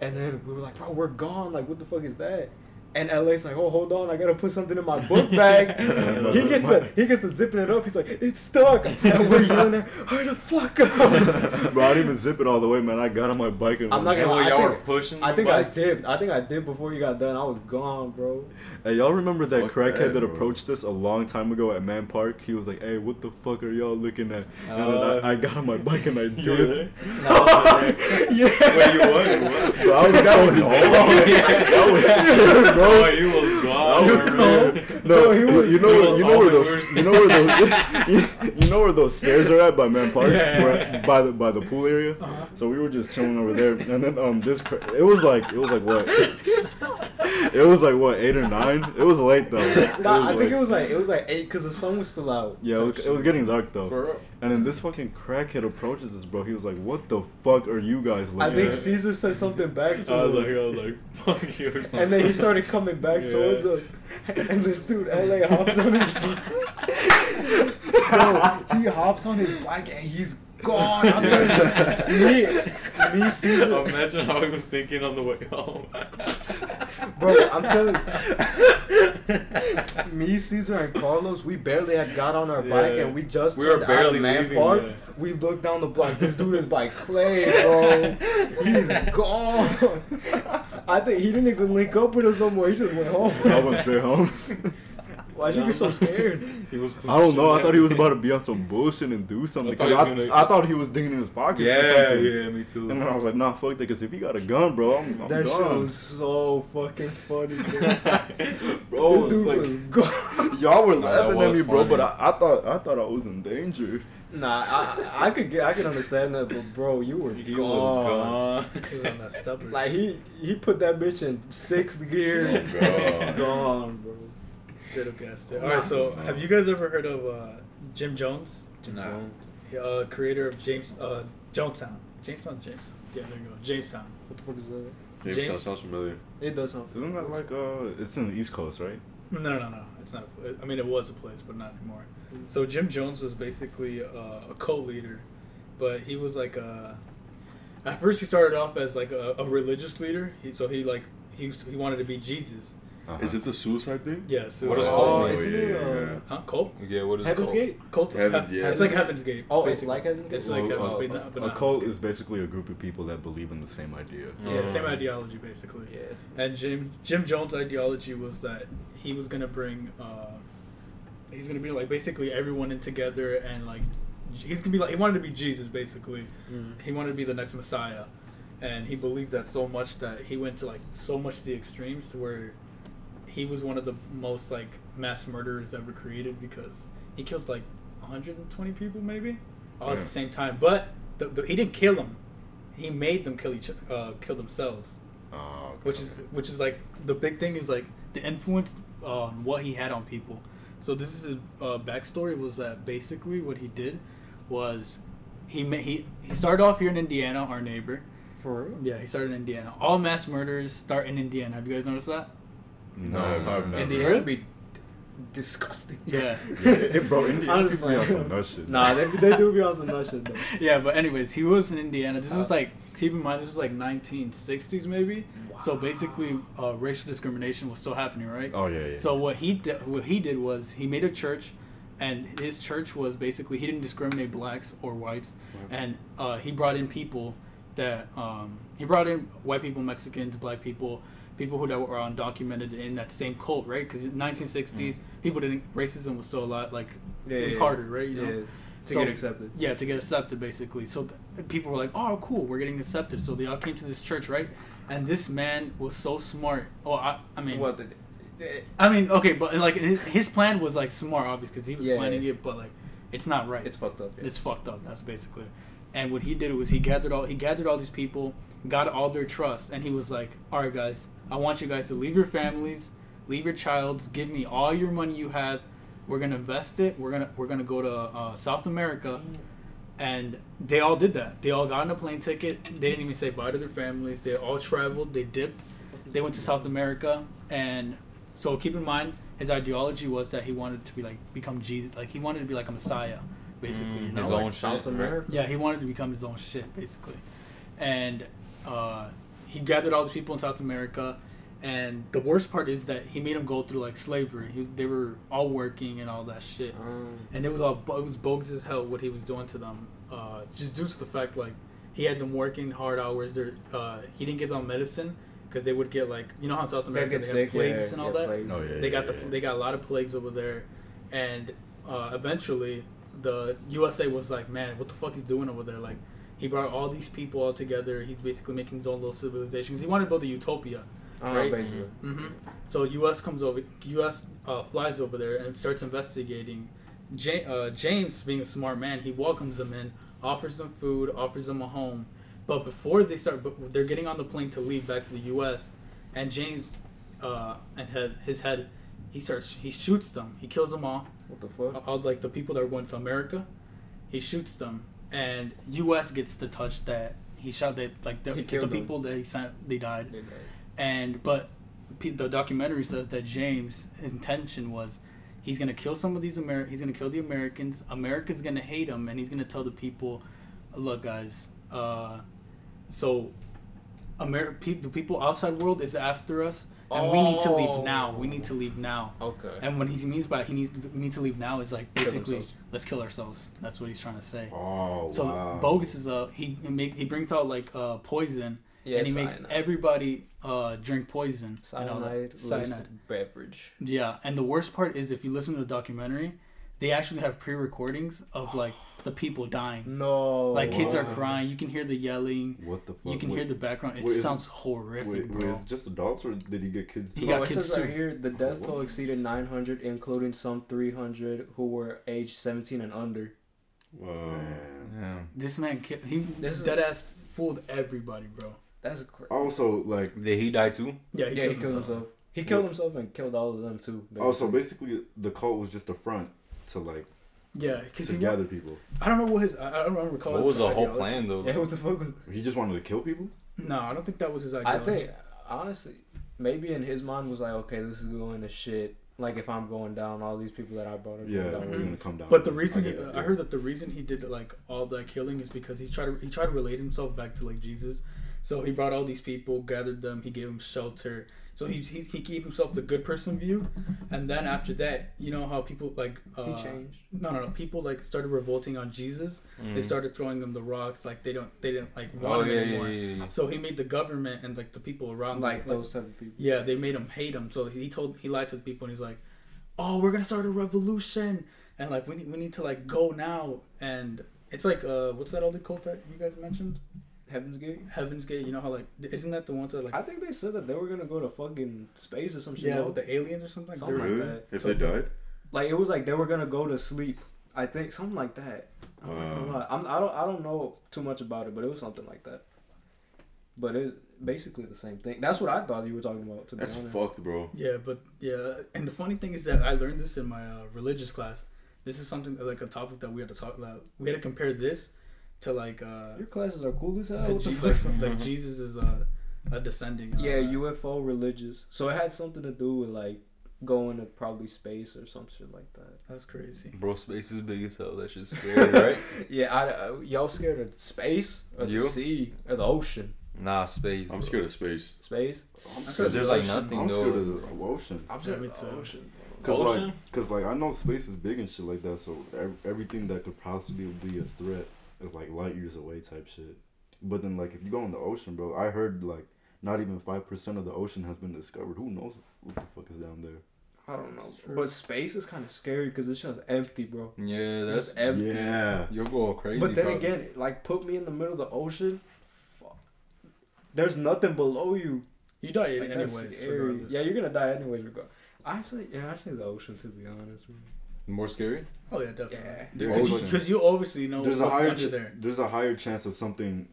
and then we were like, bro, we're gone. Like, what the fuck is that? And LA's like, oh, hold on, I gotta put something in my book bag. he gets the he gets the zipping it up. He's like, it's stuck, and we're yelling at, hurry the fuck up. bro, I didn't even zip it all the way, man. I got on my bike and I'm not gonna- when I y'all think- were pushing. I the think I did. I think I did before he got done. I was gone, bro. Hey, y'all remember that Fuck crackhead that, that, approached us a long time ago at Mann Park? He was like, "Hey, what the fuck are y'all looking at?" And Uh, then I, I got on my bike and I You were there? did. yeah. Where you were? What? Bro, I was going off. That was scared, bro. Oh, you was gone. That was bro. No, he was- you know, he where, was you know where those, you know where those, you, you know where those stairs are at by Mann Park, Yeah. where, by the by the pool area. Uh-huh. So we were just chilling over there, and then um this, cra- it was like it was like what, it was like what eight or nine. It was late though. It Nah, was I think like- it was like it was like eight because the sun was still out. Yeah, it was, it was getting dark though. For real. And then this fucking crackhead approaches us, bro. He was like, "What the fuck are you guys looking I think at?" Caesar said something back to I was him. like, I was like, fuck you or something. And then he started coming back Yeah. towards us. And this dude, LA, hops on his bike. Bro, he hops on his bike and he's gone. I'm telling you, me, me, Caesar, Imagine how he was thinking on the way home. Bro. I'm telling you, me, Caesar, and Carlos, we barely had got on our bike Yeah. and we just We were out barely Mann Park. yeah. We looked down the block. This dude is by Clay, bro. He's gone. I think he didn't even link up with us no more. He just went home. I went straight home. Why'd you get so scared? He was I don't know. I thought he was about to be on some bullshit and do something. I thought 'cause he I, I, gonna- thought he was digging in his pocket Yeah, for something. yeah, me too. And then I was like, nah, fuck that. Because if he got a gun, bro, I'm, I'm That shit was so fucking funny, bro. bro, this dude like, was gone. y'all were laughing at me, bro. funny. But I, I thought I thought I was in danger. Nah, I, I could get, I could understand that, but bro, you were he gone. was gone. He was on that stubborn. Like he, he put that bitch in sixth gear. Oh, God. gone, bro. straight up. All right, so have you guys ever heard of uh, Jim Jones, Nah. uh, creator of James uh, Jonestown? Jamestown, Jamestown. Yeah, there you go, Jamestown. What the fuck is that? Jamestown James- sounds familiar. It does sound. Isn't that like uh? It's in the East Coast, right? No, no, no, no. It's not. A place. I mean, it was a place, but not anymore. So Jim Jones was basically uh, a cult leader, but he was like a. At first, he started off as like a, a religious leader. He, so he like he he wanted to be Jesus. Uh-huh. Is it the suicide thing? Yeah. So What is uh, cult? Oh, Oh, isn't yeah, it? yeah, uh, yeah. Huh? Cult? Yeah, what is it Heaven's called? Gate. Cult. Heaven- Hev- yeah. It's like Heaven's Gate. Oh, it's like Heaven's Gate. It's like Well, Heaven's uh, Gate, but a not cult is basically a group of people that believe in the same idea. Gate. yeah, same Mm. ideology basically. Yeah. And Jim Jim Jones' ideology was that he was gonna bring, uh, he's gonna be like basically everyone in together and like he's gonna be like he wanted to be Jesus basically. Mm. He wanted to be the next Messiah, and he believed that so much that he went to like so much the extremes to where he was one of the most like mass murderers ever created because he killed like 120 people maybe all at the same time. But the, the, he didn't kill them; he made them kill each uh, kill themselves Oh, okay, which is which is like the big thing is like the influence on what he had on people. So this is his uh, backstory was that basically what he did was he ma- he he started off here in Indiana, our neighbor. For? Yeah, he started in Indiana. All mass murders start in Indiana. Have you guys noticed that? No, I've I've never. Be disgusting. Yeah. Yeah, bro, Indiana I'm be on some nut shit. Nah, they, they do be on some nut shit though. yeah, but anyways, he was in Indiana. This was like keep in mind this was like 1960s maybe. So basically, uh, racial discrimination was still happening, right? Oh yeah, yeah. So what he did, what he did was he made a church, and his church was basically he didn't discriminate blacks or whites, and uh, he brought in people that um, he brought in white people, Mexicans, black people, people who that were undocumented in that same cult, right? Because in 1960s, mm. people didn't racism was still a lot like Yeah, it was yeah, harder, right? You know. Yeah, to So- get accepted. Yeah, to get accepted, basically. So th- people were like, "Oh, cool, we're getting accepted." So they all came to this church, right? And this man was so smart. Oh, I, I mean, What the? I mean, okay, but like his, his plan was like smart, obviously, because he was planning it. But like, it's not right. It's fucked up. It's fucked up. That's basically. And what he did was he gathered all he gathered all these people, got all their trust, and he was like, "All right, guys, I want you guys to leave your families, leave your childs, give me all your money you have. We're gonna invest it. We're gonna we're gonna go to uh, South America." And they all did that. They all got on a plane ticket. They didn't even say bye to their families. They all traveled. They dipped. They went to South America, and so keep in mind his ideology was that he wanted to be like become Jesus. Like he wanted to be like a Messiah, basically. you Mm, know? his Like own South shit, right? America. Yeah, he wanted to become his own shit, basically. And uh, he gathered all these people in South America. And the worst part is that he made them go through like slavery. He, they were all working and all that shit. Um, And it was all it was bogus as hell what he was doing to them. Uh, just due to the fact like he had them working hard hours. There, uh, he didn't give them medicine because they would get like you know how in South America get they sick. have plagues yeah, and all that. plagues. Oh, yeah, They got yeah, the yeah. they got a lot of plagues over there, and uh, eventually the USA was like, man, what the fuck he's doing over there? Like, he brought all these people all together. He's basically making his own little civilization 'cause he wanted to build a utopia. Uh, right? basically. hmm So U.S. comes over, U.S. Uh, flies over there and starts investigating. Ja- uh, James, being a smart man, he welcomes them in, offers them food, offers them a home. But before they start, they're getting on the plane to leave back to the U.S. And James, uh, and head his head, he starts, he shoots them, he kills them all, What the fuck? all like the people that are going to America. He shoots them, and U.S. gets the touch that he shot that like the, He the them. people that he sent, they died They died. and but the documentary says that James' intention was He's gonna kill some of these Amer. He's gonna kill the Americans. America's gonna hate him, and he's gonna tell the people, "Look, guys, uh, so, Amer- pe- the people outside world is after us, and we need to leave now. We need to leave now." Okay. And what he means by he needs we need to leave now is like basically themselves. let's kill ourselves. That's what he's trying to say. Oh So wow. bogus is a he he, make, he brings out like uh poison yeah, and he makes everybody uh drink poison. and all that. cyanide, Cyanide. cyanide beverage. Yeah, and the worst part is if you listen to the documentary, they actually have pre-recordings of like the people dying. No. Like kids are crying, you can hear the yelling, what the fuck? you can wait, hear the background. It wait, is- sounds horrific, Wait, wait, bro. is it just adults or did he get kids? He too? got Bro, it kids says right here the death toll exceeded 900, including some 300 who were aged 17 and under. Wow. Man. Yeah. This man, ki- he This dead ass fooled everybody, bro. That's crazy. Also, like, Did he die too? Yeah, he yeah, killed, he killed himself. himself. He killed himself and killed all of them too. also basically. basically the cult was just a front to like Yeah, because he. gather people. I don't know what his. I I don't recall. What his was the whole ideology. plan though? Yeah, what the fuck was? He just wanted to kill people. No, I don't think that was his idea. I think honestly, maybe in his mind was like, okay, this is going to shit. Like if I'm going down, all these people that I brought are Yeah, going they're down. Gonna come down. But the reason I he, get that, I heard that the reason he did like all that killing is because he tried to he tried to relate himself back to like Jesus. So he brought all these people, gathered them, he gave them shelter. So he he, he gave himself the good person view, and then after that, you know how people like uh, He changed. No, no, no. People like started revolting on Jesus. They Mm. started throwing him the rocks. Like they don't they didn't like Oh want yeah, him yeah, anymore. yeah, yeah. So he made the government and like the people around Like him, those type of people. yeah, they made him hate him. So he told he lied to the people and he's like, "Oh, we're gonna start a revolution and like we need we need to like go now." And it's like uh, what's that other cult that you guys mentioned? Heaven's Gate. Heaven's Gate. You know how like isn't that the ones that like I think they said that they were gonna go to fucking space or some shit. yeah with the aliens or something? Something like Really? that. If So- they died? Like it was like they were gonna go to sleep. I think something like that. I'm not gonna Wow. I'm, I don't I don't know too much about it, but it was something like that. But it's basically the same thing. That's what I thought you were talking about. To be That's honest. fucked, bro. Yeah, but yeah, and the funny thing is that I learned this in my uh, religious class. This is something like a topic that we had to talk about. We had to compare this to like uh Your classes are cool as hell. to the Je- like, some- like Jesus is uh, a descending. Uh, Yeah, UFO religious. So it had something to do with like going to probably space or some shit like that. That's crazy. Bro, space is big as hell. That shit's scary, right? Yeah, I, uh, y'all scared of space or You? the sea or the ocean? Nah, space. I'm bro. scared of space. Space. I'm Because scared, there's of, like ocean. nothing I'm though. scared of the ocean. I'm scared of the ocean. Cause Ocean? like, cause like I know space is big and shit like that. So ev- everything that could possibly be a threat is like light years away type shit. But then like if you go in the ocean, bro, I heard like not even five percent of the ocean has been discovered. Who knows what the fuck is down there? I don't know. Sure. But space is kind of scary because it's just empty, bro. Yeah, that's. Just empty. Yeah. You'll go crazy. But then probably. again, like put me in the middle of the ocean. Fuck. There's nothing below you. You die Like, anyways. Yeah, you're gonna die anyways. Regardless. I say, yeah, I say the ocean to be honest. Man. more scary. Oh yeah, definitely. Yeah. Because ocean. you obviously know There's what's a higher under ch- there. there's a higher chance of something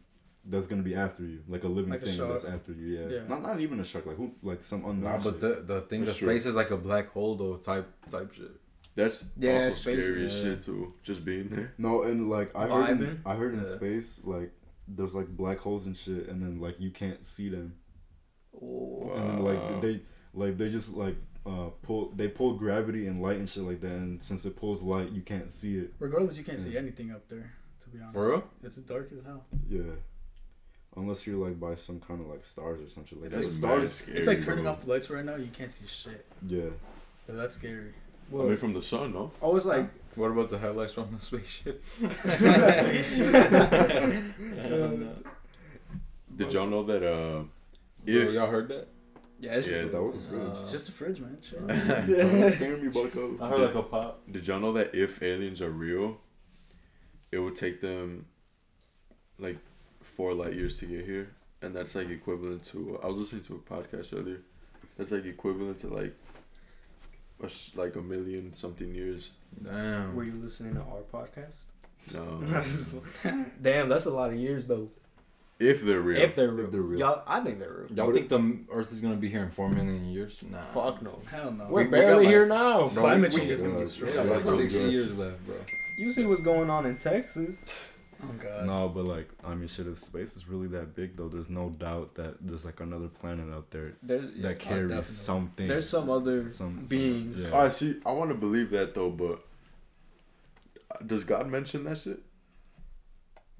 that's gonna be after you, like a living Like a thing that's after you. Yeah. Yeah. Not not even a shark, like who, like some unknown. Nah, but shit. the the thing, the That's true. space is like a black hole though, type type shit. That's Yeah, also space- scary as yeah. shit too. Just being there. No, and like I heard, in, I heard in space, like there's like black holes and shit, and then like you can't see them, Oh. and then like they, like they just like uh pull, they pull gravity and light and shit like that, and since it pulls light, you can't see it. Regardless, you can't see anything up there. To be honest, For real? it's dark as hell. Yeah. Unless you're like by some kind of like stars or something shit like It's that. like stars, scary, it's like turning bro. off the lights right now. You can't see shit. yeah. So that's scary. I mean, from the sun, no? I was like, What about the headlights from the spaceship? Did y'all know that uh, Bro, if y'all heard that? Yeah, it's just That was good. Uh, It's just a fridge, man. Chill. Don't me, Bucko. I heard like a pop. did y'all know that if aliens are real, it would take them like four light years to get here, and that's like equivalent to. I was listening to a podcast earlier. That's like equivalent to like, a, sh- like a million something years. Damn. Were you listening to our podcast? No, Damn, that's a lot of years though. If they're real. If they're real. If they're real. Y'all, I think they're real. Y'all But think the Earth is gonna be here in four million years? Nah. Fuck no. Hell no. We're we got, barely like- here now. Bro, Climate we- change is gonna we- get straight up. got like Yeah. sixty Yeah. years left, bro. You see what's going on in Texas? Oh god. No, but like I mean, shit. If space is really that big, though, there's no doubt that there's like another planet out there There's, that oh, carries definitely. something. there's some other some beings. yeah. Oh, I see. I want to believe that though, but uh, does God mention that shit?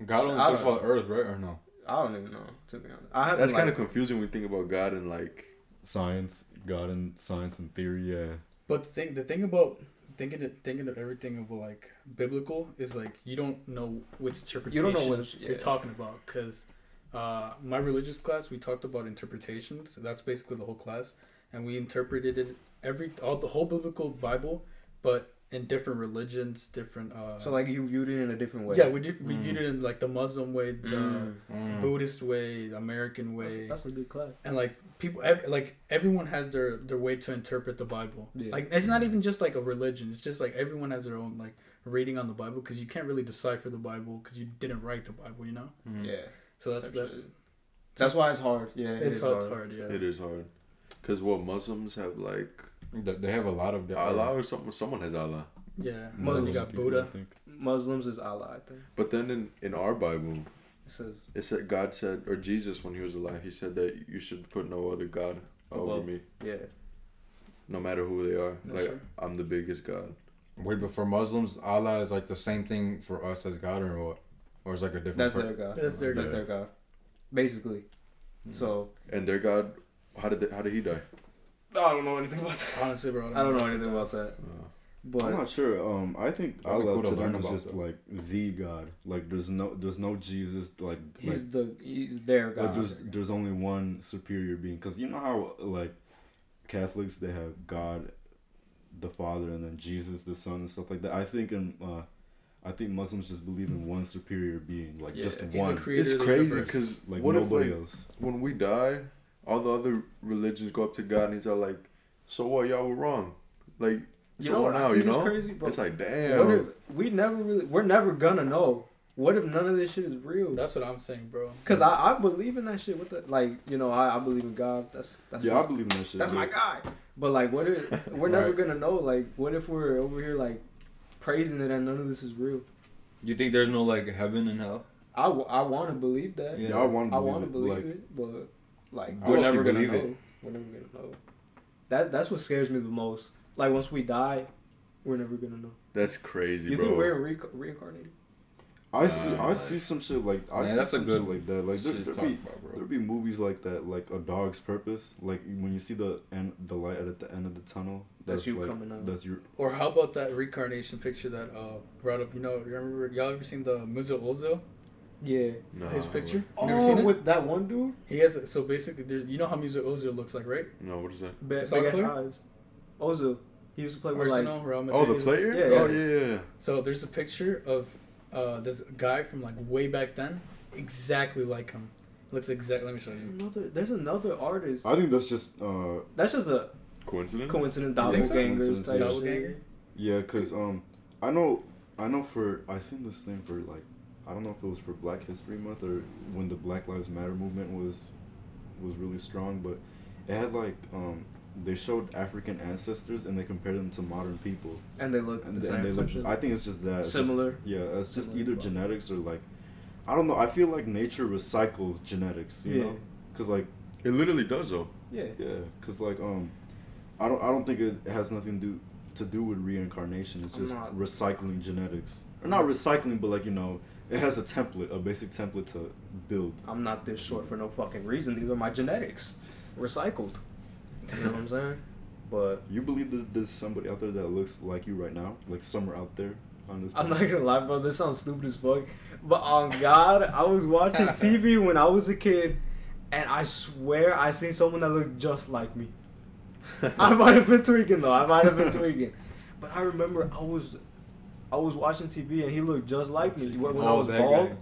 God only I talks don't- about Earth, right? Or no? I don't even know to be honest. I haven't That's like, kind of confusing when you think about God and like. science, God and science and theory. Yeah, But the thing, the thing about thinking of, thinking of everything of like biblical is like you don't know which interpretation You don't know which- you're talking about because uh, my religious class we talked about interpretations. That's basically the whole class, and we interpreted it every all the whole biblical Bible, but in different religions, different. Uh, So like you viewed it in a different way. yeah, we did, we Mm. viewed it in like the Muslim way, the Mm. Mm. Buddhist way, the American way That's, that's a good class. and like people ev- like everyone has their their way to interpret the bible Yeah. like it's not even just like a religion it's just like everyone has their own like reading on the bible because you can't really decipher the bible because you didn't write the bible you know Mm. Yeah, so that's Type that's that's why it's hard. Yeah, it it's is hard, hard yeah It is hard, cause what Muslims have like They they have a lot of different. Allah or something. Someone has Allah, yeah Muslims Muslim, you got people, buddha I. Muslims is Allah, I think. but then in in our Bible, It says it said God said or Jesus when he was alive, he said that you should put no other God over me, yeah. no matter who they are. That's like true. I'm the biggest God. Wait, but for Muslims, Allah is like the same thing for us as God, or what? Or it's like a different. That's per- their God. That's their That's God. their God. Basically. Hmm. So And their God, how did they, how did he die? I don't know anything about that. honestly bro I don't know anything about that. Uh, I'm not sure. Um, I think That'd be Allah cool to to them learn is about just that. like the God. Like there's no there's no Jesus. Like he's like, the he's their like God. there's there's only one superior being. Cause you know how like Catholics they have God, the Father, and then Jesus the Son and stuff like that. I think in uh, I think Muslims just believe in one superior being, like Yeah. just He's the one, creator it's crazy because like what if nobody like, else. when we die, all the other religions go up to God and he's all like, "So what? Y'all were wrong." Like, you so know what what now? You know, crazy, bro. it's like what damn. if we never really we're never gonna know. What if none of this shit is real? that's what i'm saying bro Cause I, I believe in that shit. What the like you know I, I believe in God. That's that's yeah, my, I believe in that shit. that's my yeah. guy. But like what if we're never gonna know? Like what if we're over here like praising it and none of this is real? You think there's no like heaven and hell? I, w- I want to believe that. Yeah. Yeah, I want to I believe, want to it. believe like, it, but like we're never gonna know. it. We're never gonna know. That that's what scares me the most. Like once we die, we're never gonna know. That's crazy, You bro. You think we're re- reincarnated? I see, Nah. I see some shit like I Yeah, see that's a some good shit like that. Like there, shit there be about, there be movies like that, like A Dog's Purpose. Like when you see the end, the light at the end of the tunnel. That's you like, coming out. That's your. or how about that reincarnation picture that uh brought up you know you remember y'all ever seen the Mesut Ozil Yeah. No, his picture you Oh, never seen it with that one dude, he has a, so basically there's you know how Mesut Ozil looks like right No, what is that? big, The big ass eyes. Ozil, he used to play with like Arsenal Real Oh, the player? Yeah, oh, yeah. yeah, yeah. So there's a picture of uh, this guy from like way back then, exactly like him. Looks exactly. Let me show you. another. There's another artist. I think that's just uh That's just a Coincidence? coincident You so? Coincidence, type yeah. shit. Doppelganger? yeah, cause um I know I know for I seen this thing for like I don't know if it was for Black History Month or when the Black Lives Matter movement was was really strong, but it had like um they showed African ancestors and they compared them to modern people And they look and, the and they same. look. type. I think it's just that it's just- Similar. Yeah, it's just Similar either well. genetics or like, I don't know. I feel like nature recycles genetics. You Yeah. know, because like It literally does, though. Yeah. yeah, because like um, I don't I don't think it has nothing to do to do with reincarnation. It's just recycling genetics, or not recycling, but like you know, it has a template, a basic template to build. I'm not this short for no fucking reason. These are my genetics, recycled. You know what I'm saying? But You believe that there's somebody out there that looks like you right now, like somewhere out there on this. I'm not gonna lie, bro. This sounds stupid as fuck. But on God, I was watching TV when I was a kid, and I swear I seen someone that looked just like me. I might have been tweaking though. I might have been tweaking, but I remember I was, I was watching TV and he looked just like me when, when I Oh, was bald. guy.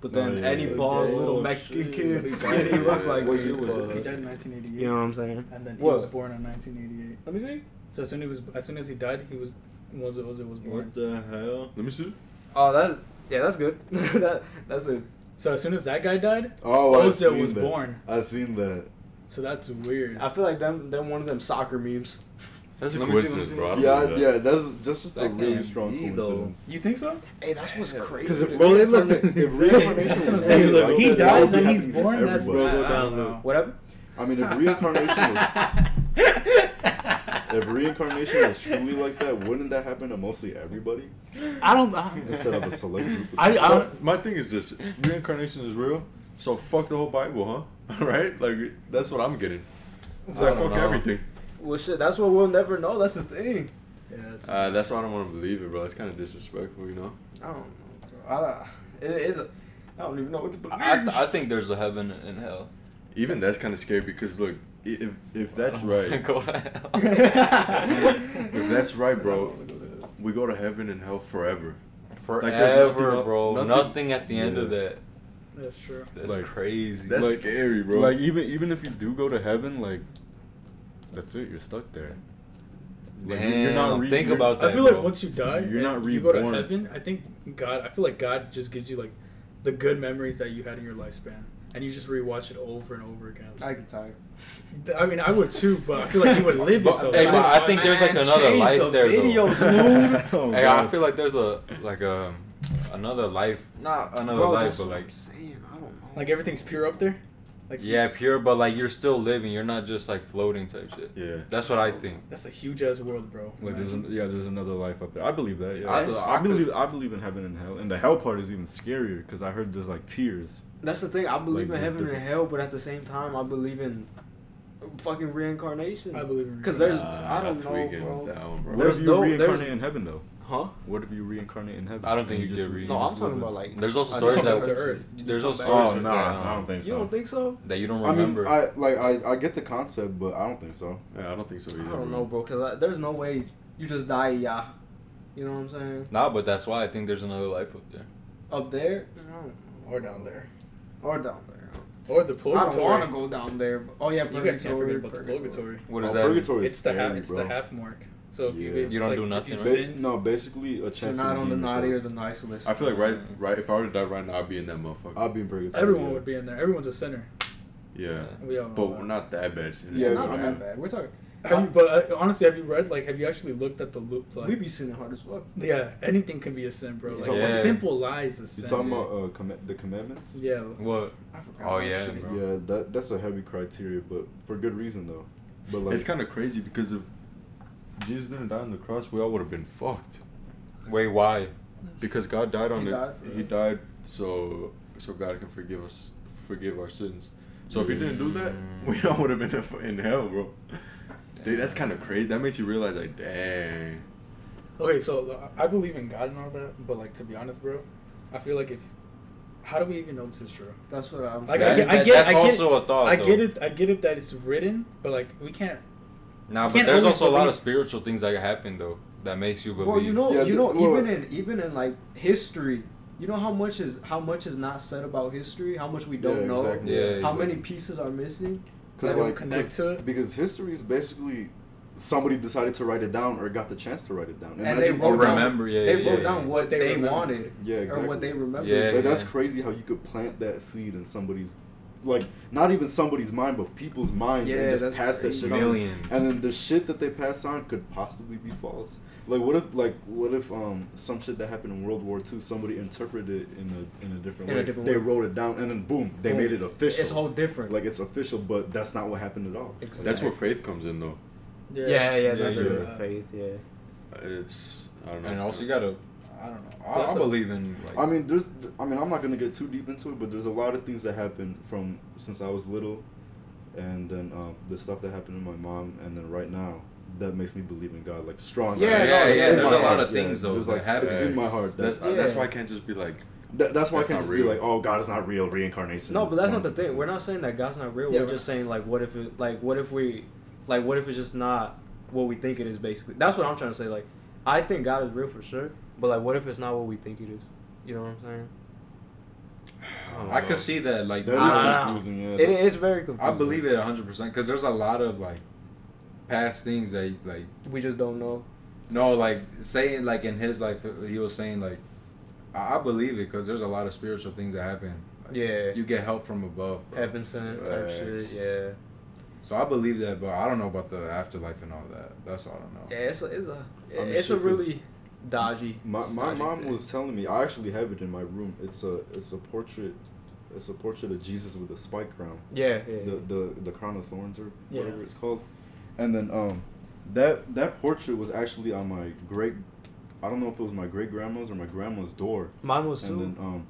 But oh, then Oh, yeah, any bald Oh, little Mexican shit. kid, So he looks like What me. year was it? He died in 1988. You know what I'm saying? And then he What? was born in 1988. Let me see. So as soon as he was, as soon as he died, he was Ozil Ozil was born. What the hell? Let me see. Oh, that yeah, that's good. that that's it. So as soon as that guy died, Oh, I've Ozil seen was that. born. I've seen that. So that's weird. I feel like them them one of them soccer memes. That's a Let me see, let me coincidence, see. bro. Yeah, that. yeah, that's that's just That a really can't strong be, though. coincidence. You think so? Hey, that's what's crazy. Because if, Bro, they look reincarna- if exactly- reincarnation That's what I'm saying. really Look, like he that, that dies and he's happening to born. That's everybody. I, Bro, go down don't the- know. Whatever. I mean, if reincarnation was if reincarnation was truly like that, wouldn't that happen to mostly everybody I don't. I, instead of a select group? Of I, I people? So, don't. my thing is this: reincarnation is real. So fuck the whole Bible, huh? right? Like that's what I'm getting. It's I like fuck know. everything. Well, shit. That's what we'll never know. That's the thing. Yeah, it's, Uh, that's why I don't want to believe it, bro. It's kind of disrespectful, you know. I don't know. Bro. I, don't- it is. A, I don't even know what to believe. I, I think there's a heaven and hell. Even that's kind of scary because look, if if that's right, Go to hell. if that's right, bro, we go to heaven and hell forever. Forever, there's nothing bro. nothing- Nothing, at the end of that. that's true. That's Like, crazy. That's Like- scary, bro. Like even even if you do go to heaven, like that's it. You're stuck there. Like, you're- you're not re- think you're- about that. I feel like bro. once you die, You're and not you go to reborn. heaven. I think God. I feel like God just gives you like the good memories that you had in your lifespan, and you just rewatch it over and over again. I get tired. I mean, I would too, but I feel like you would live it though. hey, but I think there's like another change life the there, video, though. dude. Oh, Hey, I feel like there's a like a another life, not another Bro, life, but like saying. I don't know. like everything's pure up there. Like yeah, pure, but like you're still living. You're not just like floating type shit. yeah. That's what I think. that's a huge ass world, bro. Like there's an, yeah, there's another life up there. I believe that. Yeah, I- I, I believe I believe in heaven and hell, and the hell part is even scarier because I heard there's like tears. That's the thing. I believe Like, in heaven and hell, but at the same time, I believe in fucking reincarnation. I believe in. Because there's, Nah, I don't that's know, tweaking bro. with that one, bro. What There's if you no- reincarnate in heaven though? Huh? What if you reincarnate in heaven? I don't think And you just- get re- No, I'm talking about like. There's also stories come that to Earth. there's also stories Oh no, that, I um, don't think so. You don't think so? that you don't remember. I mean, remember. I like I, I get the concept, but I don't think so. Yeah, I don't think so either. I don't know, bro. Because there's no way you just die, yeah. You know what I'm saying? nah, but that's why I think there's another life up there. Up there, or down there, or down there. or the I don't want to go down there. but- Oh yeah, You guys can't forget about the purgatory. What is Oh, that? Purgatory is It's the half. It's bro. the half mark. So if you Yeah. basically You don't like, do if nothing, you right? Ba- sins, no, basically a So chance. not on the redeem naughty or the nice list. I feel like right, right. If I were to die right now, I'd be in that motherfucker. I'd be in purgatory. everyone yeah. would be in there. Everyone's a sinner. yeah, We all but we're not that bad. It's Yeah, not that bad. We're talking. Have you, but uh, honestly, have you read like? Have you actually looked at the loop? Like, we be sinning hard as fuck. yeah, anything can be a sin, bro. Like Yeah. a simple lies is a You talking about uh, comm- the commandments? yeah, What? I forgot. Oh, yeah, shitty- bro. Yeah, that that's a heavy criteria, but for good reason though. But like, it's kind of crazy because if Jesus didn't die on the cross, we all would have been fucked. Wait, why? Because God died on He it. died for he us. died so so God can forgive us, forgive our sins. So if he didn't do that, Mm. we all would have been in hell, bro. Dude, that's kind of crazy. That makes you realize, like, dang. Okay, so uh, I believe in God and all that, but like to be honest, bro, I feel like if how do we even know this is true? That's what I'm. Like, That- I get, I that- get, that's I get, also a thought. I though. get it, I get it that it's written, but like we can't. Nah, but there's always also a lot of spiritual things that happen though that makes you believe. Well, you know, Yeah, you the- know, well- even in even in like history, you know how much is how much is not said about history, how much we don't Yeah, know, exactly. Yeah, how exactly. many pieces are missing. because That don't like connect 'cause- to it? because history is basically somebody decided to write it down or got the chance to write it down. And they wrote you- down- remember, yeah, they yeah, wrote yeah. down what They they, wanted Yeah, exactly. or what they remember. Yeah. Like, that's crazy how you could plant that seed in somebody's, like not even somebody's mind, but people's minds, Yeah, and just that's pass that crazy. shit on. And then the shit that they pass on could possibly be false. Like what if like what if um some shit that happened in World War II somebody interpreted it in a in a different In a way. different they way. wrote it down and then boom they Boom. made it official. It's all different. like it's official, but that's not what happened at all. Exactly. That's where faith comes in, though. Yeah, yeah, Yeah, that's yeah. the faith. Yeah. It's, I don't know. and also you gotta, I don't know. I, That's believe in like. I mean, there's. I mean, I'm not gonna get too deep into it, but there's a lot of things that happened from since I was little, and then um, the stuff that happened to my mom, and then right now that makes me believe in God like strong. Yeah, yeah, no, yeah. There's a lot heart, of things though there's like happen. it's in my heart. That's, That's, that's why I can't just be like, that, that's why That's I can't not just be like, oh, God is not real. Reincarnation. No, but that's not the thing. We're not saying that God's not real. Yeah, we're we're just saying like, what if it, like, what if we, like, what if it's just not what we think it is? Basically, that's what I'm trying to say. Like, I think God is real for sure, but like, what if it's not what we think it is? You know what I'm saying? I could see that like. That is Ah. confusing. Yeah, It that's- is very confusing. I believe it 100 percent because there's a lot of like past things that like We just don't know. no like saying like in his life he was saying like I, I believe it because there's a lot of spiritual things that happen. Like, Yeah. you get help from above. bro. Heaven sent type shit. Yeah. So I believe that, but I don't know about the afterlife and all that. That's all I don't know. Yeah, it's a, it's a, I'm it's a sure 'cause really dodgy. My my dodgy mom thing. was telling me I actually have it in my room. It's a it's a portrait, it's a portrait of Jesus with a spike crown, Yeah, yeah. the the the crown of thorns or Yeah. whatever it's called, and then um, that that portrait was actually on my great, I don't know if it was my great grandma's or my grandma's door, Mine was and too. then um,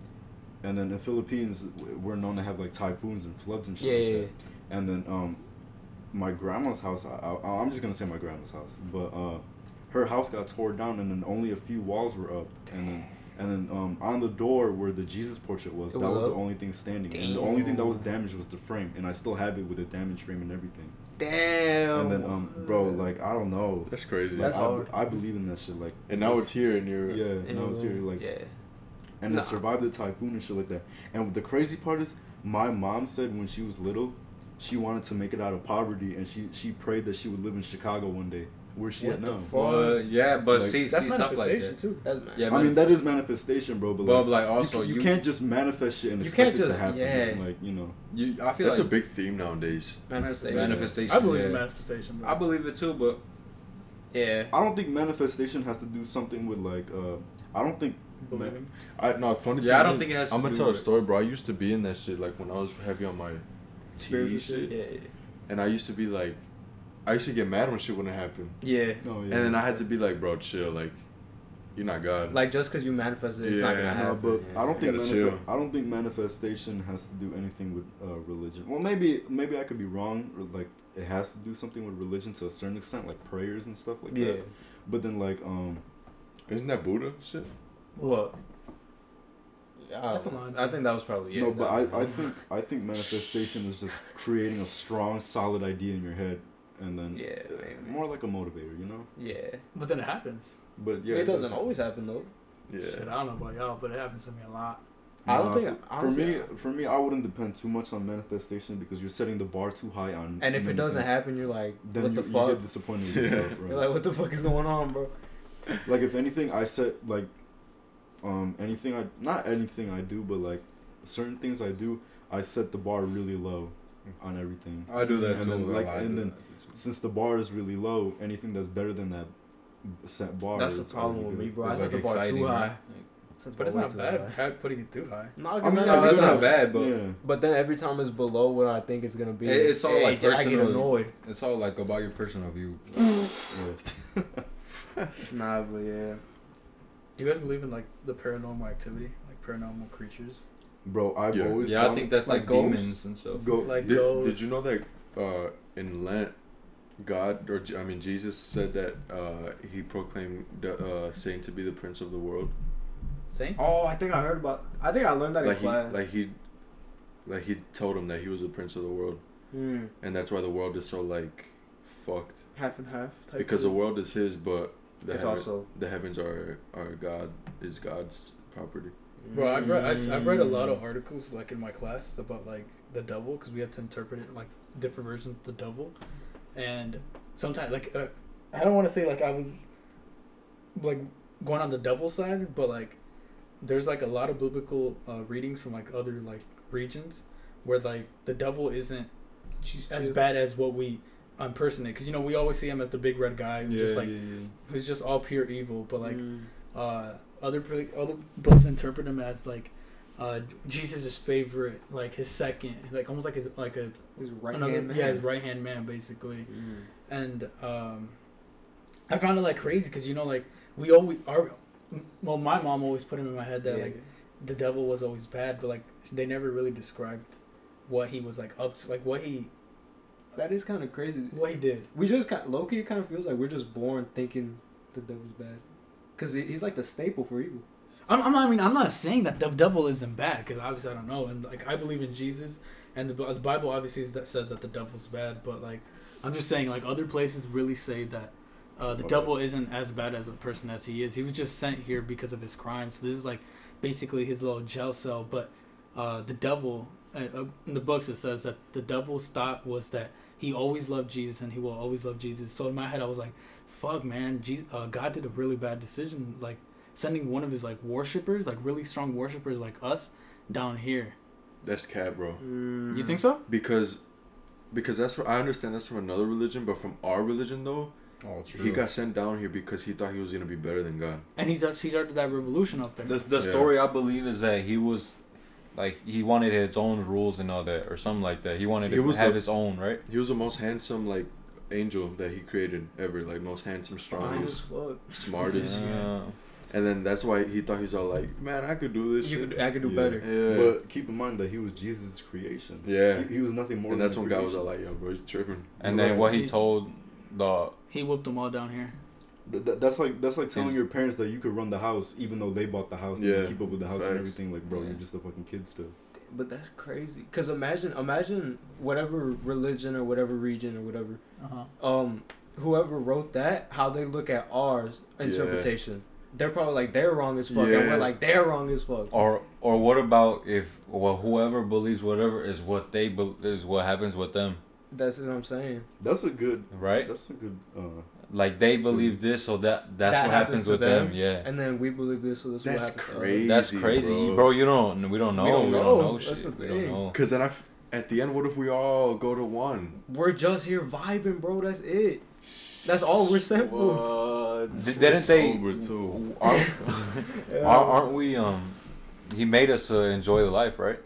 and then in Philippines we're known to have like typhoons and floods and shit. yeah, like yeah, that. And then um, my grandma's house. I, I, I'm just gonna say my grandma's house, but uh, her house got tore down, and then only a few walls were up, and then and then um, on the door where the Jesus portrait was, It that was was the only thing standing, and the only thing that was damaged was the frame, and I still have it with the damaged frame and everything. Damn. And then um, bro, like I don't know, That's crazy. like, That's I, hard. I believe in that shit, like. and now it's here, and you're. yeah, And no, you- it's here, like yeah. and Nah. it survived the typhoon and shit like that. And the crazy part is, my mom said when she was little, she wanted to make it out of poverty, and she she prayed that she would live in Chicago one day, where she What at the now. fuck? Yeah, but Like, see, That's see stuff like that. too. That's man. Yeah, I mean that is manifestation, bro. But, But like, like you, also can, you, you, can't just manifest shit and You expect can't it to happen. yeah. Like you know, you. I feel That's like a big theme nowadays. manifestation. manifestation. I believe yeah. in manifestation, bro. I believe it too, but Yeah. I don't think manifestation has to do something with like. uh I don't think. believing. I no funny. Yeah, I don't is, think it has I'm gonna do tell a story, bro. I used to be in that shit like when I was heavy on my Spiritual TV shit, Yeah. and I used to be like, I used to get mad when shit wouldn't happen, Yeah. Oh yeah. and then I had to be like, bro, chill, like, you're not God. Like just because you manifested, it's not gonna No, happen. but yeah. I don't think manif- I don't think manifestation has to do anything with uh, religion. Well, maybe maybe I could be wrong. Or like it has to do something with religion to a certain extent, like prayers and stuff like Yeah. that. But then like um, Isn't that Buddha shit? What? I, That's a know. I think that was probably yeah. no, but I, I think I think manifestation is just creating a strong, solid idea in your head, and then Yeah, uh, maybe. more like a motivator, you know. yeah. But then it happens. But yeah, it does doesn't always happen though. Yeah. Shit, I don't know about y'all, but it happens to me a lot. I don't Nah, think- for, honestly, for me. For me, I wouldn't depend too much on manifestation because you're setting the bar too high on. And if it doesn't things. happen, you're like, then what you, the you get disappointed in yourself, right? You're like, what the fuck is going on, bro? like if anything i set like um anything i not anything i do but like certain things i do i set the bar really low on everything I do that And too. then, like. I and then- that too. Since the bar is really low anything that's better than that set bar That's the problem with me, good. bro. I It's, set the bar exciting, too high. right? Set the But it's not bad, high. bad putting it too high. No, I 'cause mean, No, that's not bad, but yeah But then every time it's below what I think it's gonna be, It- it's all, like, I get annoyed. it's all like about your personal view. Nah, but yeah. Do you guys believe in like the paranormal activity, like paranormal creatures? bro i've Yeah. always Yeah, I think that's like, like demons and stuff. go Like Did, ghosts? did you know that uh, in Lent, God or I mean Jesus said that uh, he proclaimed the, uh, Satan to be the prince of the world. Saint? Oh, I think I heard about. I think I learned that Like in he, class. like he, like he told him that he was the prince of the world, Hmm. and that's why the world is so like fucked half and half. Type because the world is his, but the it's heaven- also. the heavens are are God is God's property. Bro, I've read I've, I've read a lot Mm. of articles like in my class about like the devil because we have to interpret it like different versions of the devil, and sometimes like uh, I don't want to say like I was like going on the devil side, but like there's like a lot of biblical uh, readings from like other like regions where like the devil isn't as bad as what we impersonate. Because you know we always see him as the big red guy who's just like who's just all pure evil, but like Mm. uh, other pre- other books interpret him as like uh, Jesus' favorite, like his second, like almost like his like a his right another hand man. yeah his right hand man basically. Mm. And um, I found it like crazy because you know like we always are. Well, my mom always put him in my head that Yeah. like the devil was always bad, but like they never really described what he was like up to, like what he that is kind of crazy. what he did. We just kind Loki. It kind of feels like we're just born thinking the devil's bad, because he's like the staple for evil. I'm, I'm not, I mean, I'm not saying that the devil isn't bad because obviously I don't know, and like I believe in Jesus, and the, the Bible obviously is that says that the devil's bad, but like I'm just saying like other places really say that uh, the Okay. devil isn't as bad as a person as he is. He was just sent here because of his crimes. So this is like basically his little jail cell. But uh, the devil uh, uh, in the books it says that the devil's thought was that he always loved Jesus and he will always love Jesus. So in my head I was like, fuck man, Jesus, uh, God did a really bad decision, like sending one of his like worshippers, like really strong worshippers like us, down here. That's cat, bro. You think so? Because because that's what I understand. That's from another religion, but from our religion though, Oh, he got sent down here because he thought he was gonna be better than God. And he he started that revolution up there. The the Yeah. story I believe is that he was, like, he wanted his own rules and all that, or something like that. He wanted He to was have a- his own, right? He was the most handsome like angel that he created ever. Like most handsome, Fine strongest, smartest. Yeah. And then that's why he thought he was all like, man, I could do this. You shit." could, I could do Yeah. better. yeah. But keep in mind that he was Jesus' creation. Yeah. He, he was nothing more. and than that's a when God was all like, yo, bro, you tripping. And then what he He- told the He whooped them all down here. Th- th- That's like that's like telling your parents that you could run the house even though they bought the house and you keep up with the house Facts. and everything. Like, bro, Yeah. you're just a fucking kid still. But that's crazy. Cause imagine, imagine whatever religion or whatever region or whatever, Uh huh. um, whoever wrote that, how they look at ours interpretation. They're probably like they're wrong as fuck, and we're like they're wrong as fuck. or or what about if well whoever believes whatever is what they be, is what happens with them, That's what I'm saying. That's a good. right? That's a good. Uh, Like they believe this, so that that's That what happens happens with them, them. Yeah. And then we believe this, so this That's what happens. crazy. That's crazy, bro. bro. You don't. We don't know. We don't We know. don't know That's shit. the We don't thing. know. Cause then I, f- at the end, what if we all go to one? We're just here vibing, bro. That's it. That's all we're sent for. What? Did- We're didn't they- sober too? Aren't, aren't aren't we? Um, he made us uh, enjoy the life, right?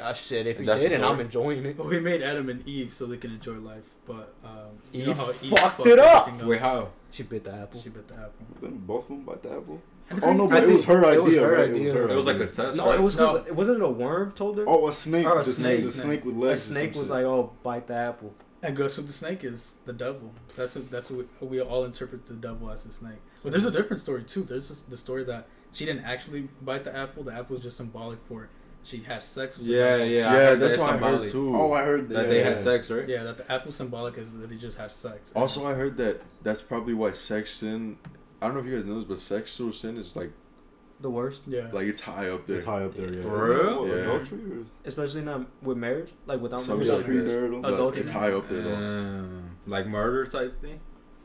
Ah, shit. If he That's did, the and I'm enjoying it. Well, he made Adam and Eve so they can enjoy life, but um, you know Eve how fucked it up. everything how? She bit the apple. She bit the apple. then both of them bite the apple. And the Oh no, but it was her idea. it was her right? idea. It was, her It was like a test. No, right? it was because No. it wasn't it a worm told her. Oh, a snake. Or a the snake. The snake with legs. or snake was like, "Oh, bite the apple." And guess who the snake is? The devil. That's what, that's what we, we all interpret the devil as the snake. But there's a different story too. There's this, the story that she didn't actually bite the apple. The apple was just symbolic for she had sex with the Yeah, devil. yeah. I Yeah, that's that what I heard too. Oh, I heard That yeah, they had sex, right? Yeah, that the apple symbolic is that they just had sex. Also, I heard that that's probably why sex sin. I don't know if you guys know this, but sexual sin is like The worst, yeah. like it's high up there. It's high up there. Yeah. For real? what, Yeah. Adultery or especially not with marriage, like without Some marriage. shit without like premarital? Adultery. It's high up there though. Um, like murder type thing.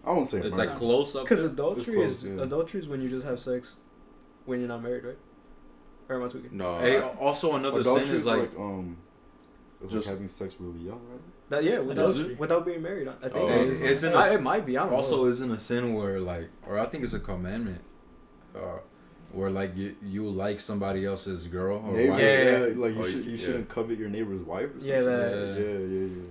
I won't say It's murder. like close up. Because adultery close, is yeah. adultery is when you just have sex when you're not married, right? Or am I tweaking? No, Hey, I- also another sin is like, um, it's Just- like having sex really young, right? That yeah, without Adultery. without being married. I I think Oh, it okay. is. Isn't I- a- it might be. I don't also know. isn't a sin where like, or I think it's a commandment, uh, where like you you like somebody else's girl or Neighbor, wife. Yeah, yeah, yeah. like you, Oh, should, you- you yeah. shouldn't covet your neighbor's wife or something. Yeah, that- yeah, yeah, yeah.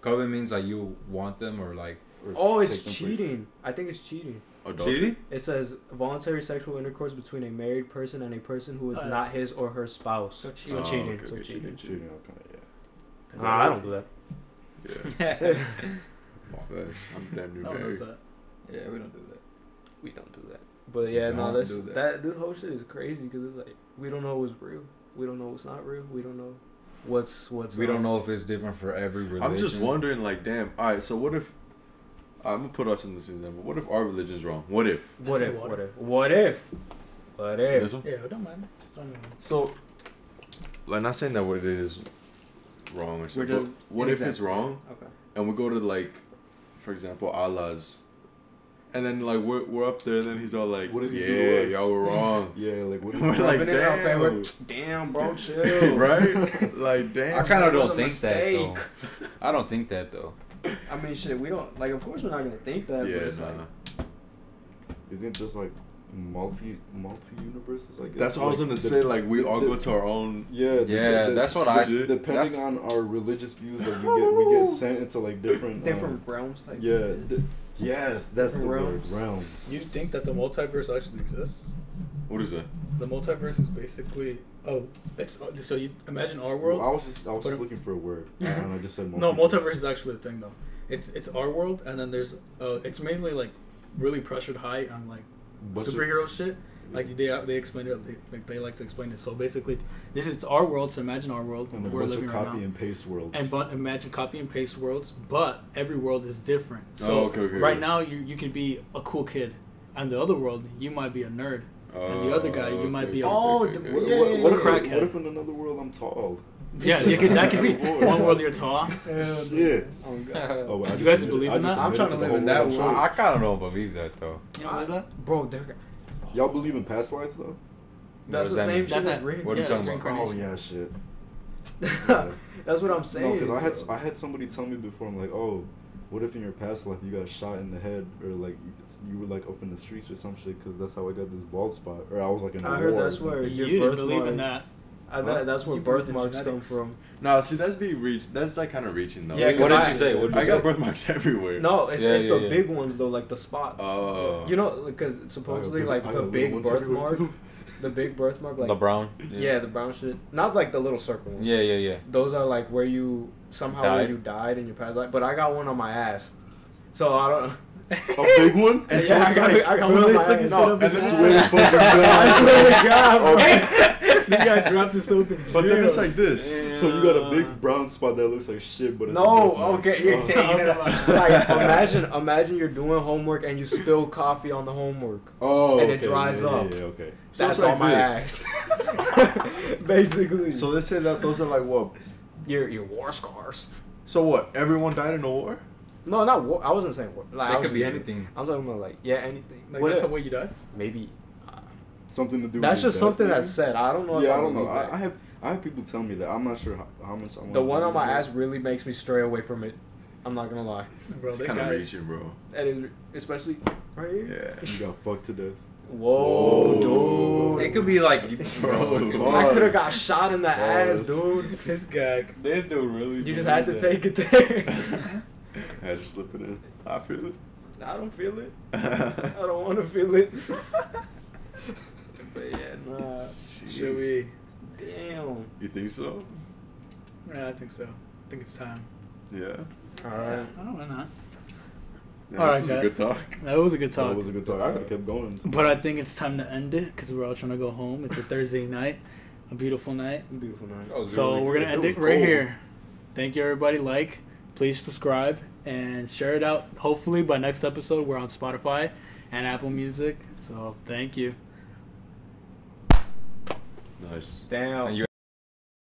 Covet means like you want them or like Or Oh, it's take them for- cheating. I think it's cheating. adultery. cheating. It says voluntary sexual intercourse between a married person and a person who is Oh, not his or her spouse. So So cheating. cheating. Oh, okay, so okay, cheating. Cheating, okay, yeah. That's Nah, I don't do that. Yeah, Facts. I'm damn near No one does that. Yeah, we don't do that. We don't do that. But yeah, no, Don't that's that. that. This whole shit is crazy because it's like we don't know what's real. We don't know what's not real. We don't know what's what's. We don't um, know if it's different for every religion. I'm just wondering, like, damn. All right, so what if? I'm gonna put us in this example. What if our religion's wrong? What if? What if? What if? What if? What if? This one? Yeah, I don't mind. Just don't mind. So, like, not saying that what it is wrong or something. just but what an if it's wrong Okay. and we go to like, for example, Allah's, and then like we're we're up there, and then he's all like, What if he yeah, do us?" y'all were wrong. Yeah, like what? We're like, Rubbing it in our damn. favor. Damn, bro, chill. right? Like, damn. I kind of don't a think that though. I don't think that though. I mean, shit. We don't like. Of course, we're not gonna think that. Yeah, but it's nah. like Isn't just like multi multi universes? I guess. That's what I was gonna the- say. Like, we all the- go to our own. Yeah, the- Yeah, the- that's what the- I- Depending that's- on our religious views, like we get we get sent into like different different realms. Um, Like yeah. th- yes, that's the Different word. realms. Realms. You think that the multiverse actually exists? What is that? The multiverse is basically oh, it's so you imagine our Well, world. I was just I was just looking for a word, and I just said multiverse. No, multiverse is actually a thing though. It's it's our world, and then there's uh, it's mainly like really pressured high on like Bunch of- superhero shit. Like they they explain it, they like they like to explain it. So basically, it's, this is our world. So imagine our world and a we're bunch living of right copy now, and paste worlds. and but imagine copy and paste worlds. But every world is different. So Oh, okay, okay, right okay. now you you could be a cool kid, and the other world you might be a nerd. And the other guy, you Oh, might be okay, a- Oh, okay, okay. what, yeah, what, what if Crackhead. what if in another world I'm tall? Yeah, you could that could be one world you're tall. Shit. Oh, God. Oh, well, I You guys believe I in that? I'm trying to live in that world. I, I kind of don't believe that though. You know that? bro, they're, Y'all believe in past lives though? that's the that same mean? shit That's as that- re- What are you yeah, talking about? Oh yeah, shit. That's That's what I'm saying. No, because I had bro. I had somebody tell me before. I'm like, oh, what if in your past life you got shot in the head or like you, you were like up in the streets or some shit? Because that's how I got this bald spot. Or I was like in a I heard war or that's where. You your didn't believe in birthmark- that. I, that, that's where You believe in birthmarks come from. No, see, that's be reach. That's like kind of reaching though. Yeah, 'cause What did I- he say? What did I he got say? birthmarks everywhere. No, it's, Yeah, it's yeah, the yeah. big ones though, like the spots. Oh. you know, because I supposedly big- like the big little ones birthmark, the big birthmark, like the brown. yeah. the brown shit, not like the little circle ones. Yeah, yeah, yeah. those are like where you somehow where you died in your past life. But I got one on my ass, so I don't. A big one. And yeah, so I got, like- I got Bro, one on they my sucking ass. shit up and this is ass. where the fucking I swear to God, bro. The guy dropped his soap in But then it's like this. So you got a big brown spot that looks like shit, but it's No, birthmark. okay, you're taking it. out. Like imagine, imagine you're doing homework and you spill coffee on the homework. Oh, And it okay, dries yeah, yeah, up. Yeah, okay. So That's it's like on my this. ass. Basically, So let's say that those are like what? your your war scars. So what? Everyone died in a war? No, not war. I wasn't saying war. Like, I It was could be just- anything. I'm talking about like yeah, anything. like What that's if- how way you died. maybe. Something to do. With that's just something death, that's said. I don't know. if Yeah, I don't know. that. I, I have I have people tell me that. I'm not sure how, how much I want. the one on my ass really makes me stray away from it. I'm not gonna lie. Bro, It's kind of guy. reaching, bro. And it, especially right here. Yeah. You got fucked to death. Whoa, Whoa. dude. It could be like, Bro, bro. I could have got shot in the ass, dude. This guy. This dude really. You just had to believed take it there. I had to slip it in. I feel it. I don't feel it. I don't want to feel it. But yeah, nah. Should we? Damn. You think so? Yeah, I think so. I think it's time. Yeah. All right. I don't know. Yeah All right, this is a guys. good talk. That was a good talk. That was a good talk. I could have kept going. But I think it's time to end it because we're all trying to go home. It's a Thursday night, a beautiful night. A Beautiful night. That was So really we're gonna It end was it right cold. here. Thank you, everybody. Like, please subscribe and share it out. Hopefully, by next episode, we're on Spotify and Apple Music. So thank you. Nice. Damn. And you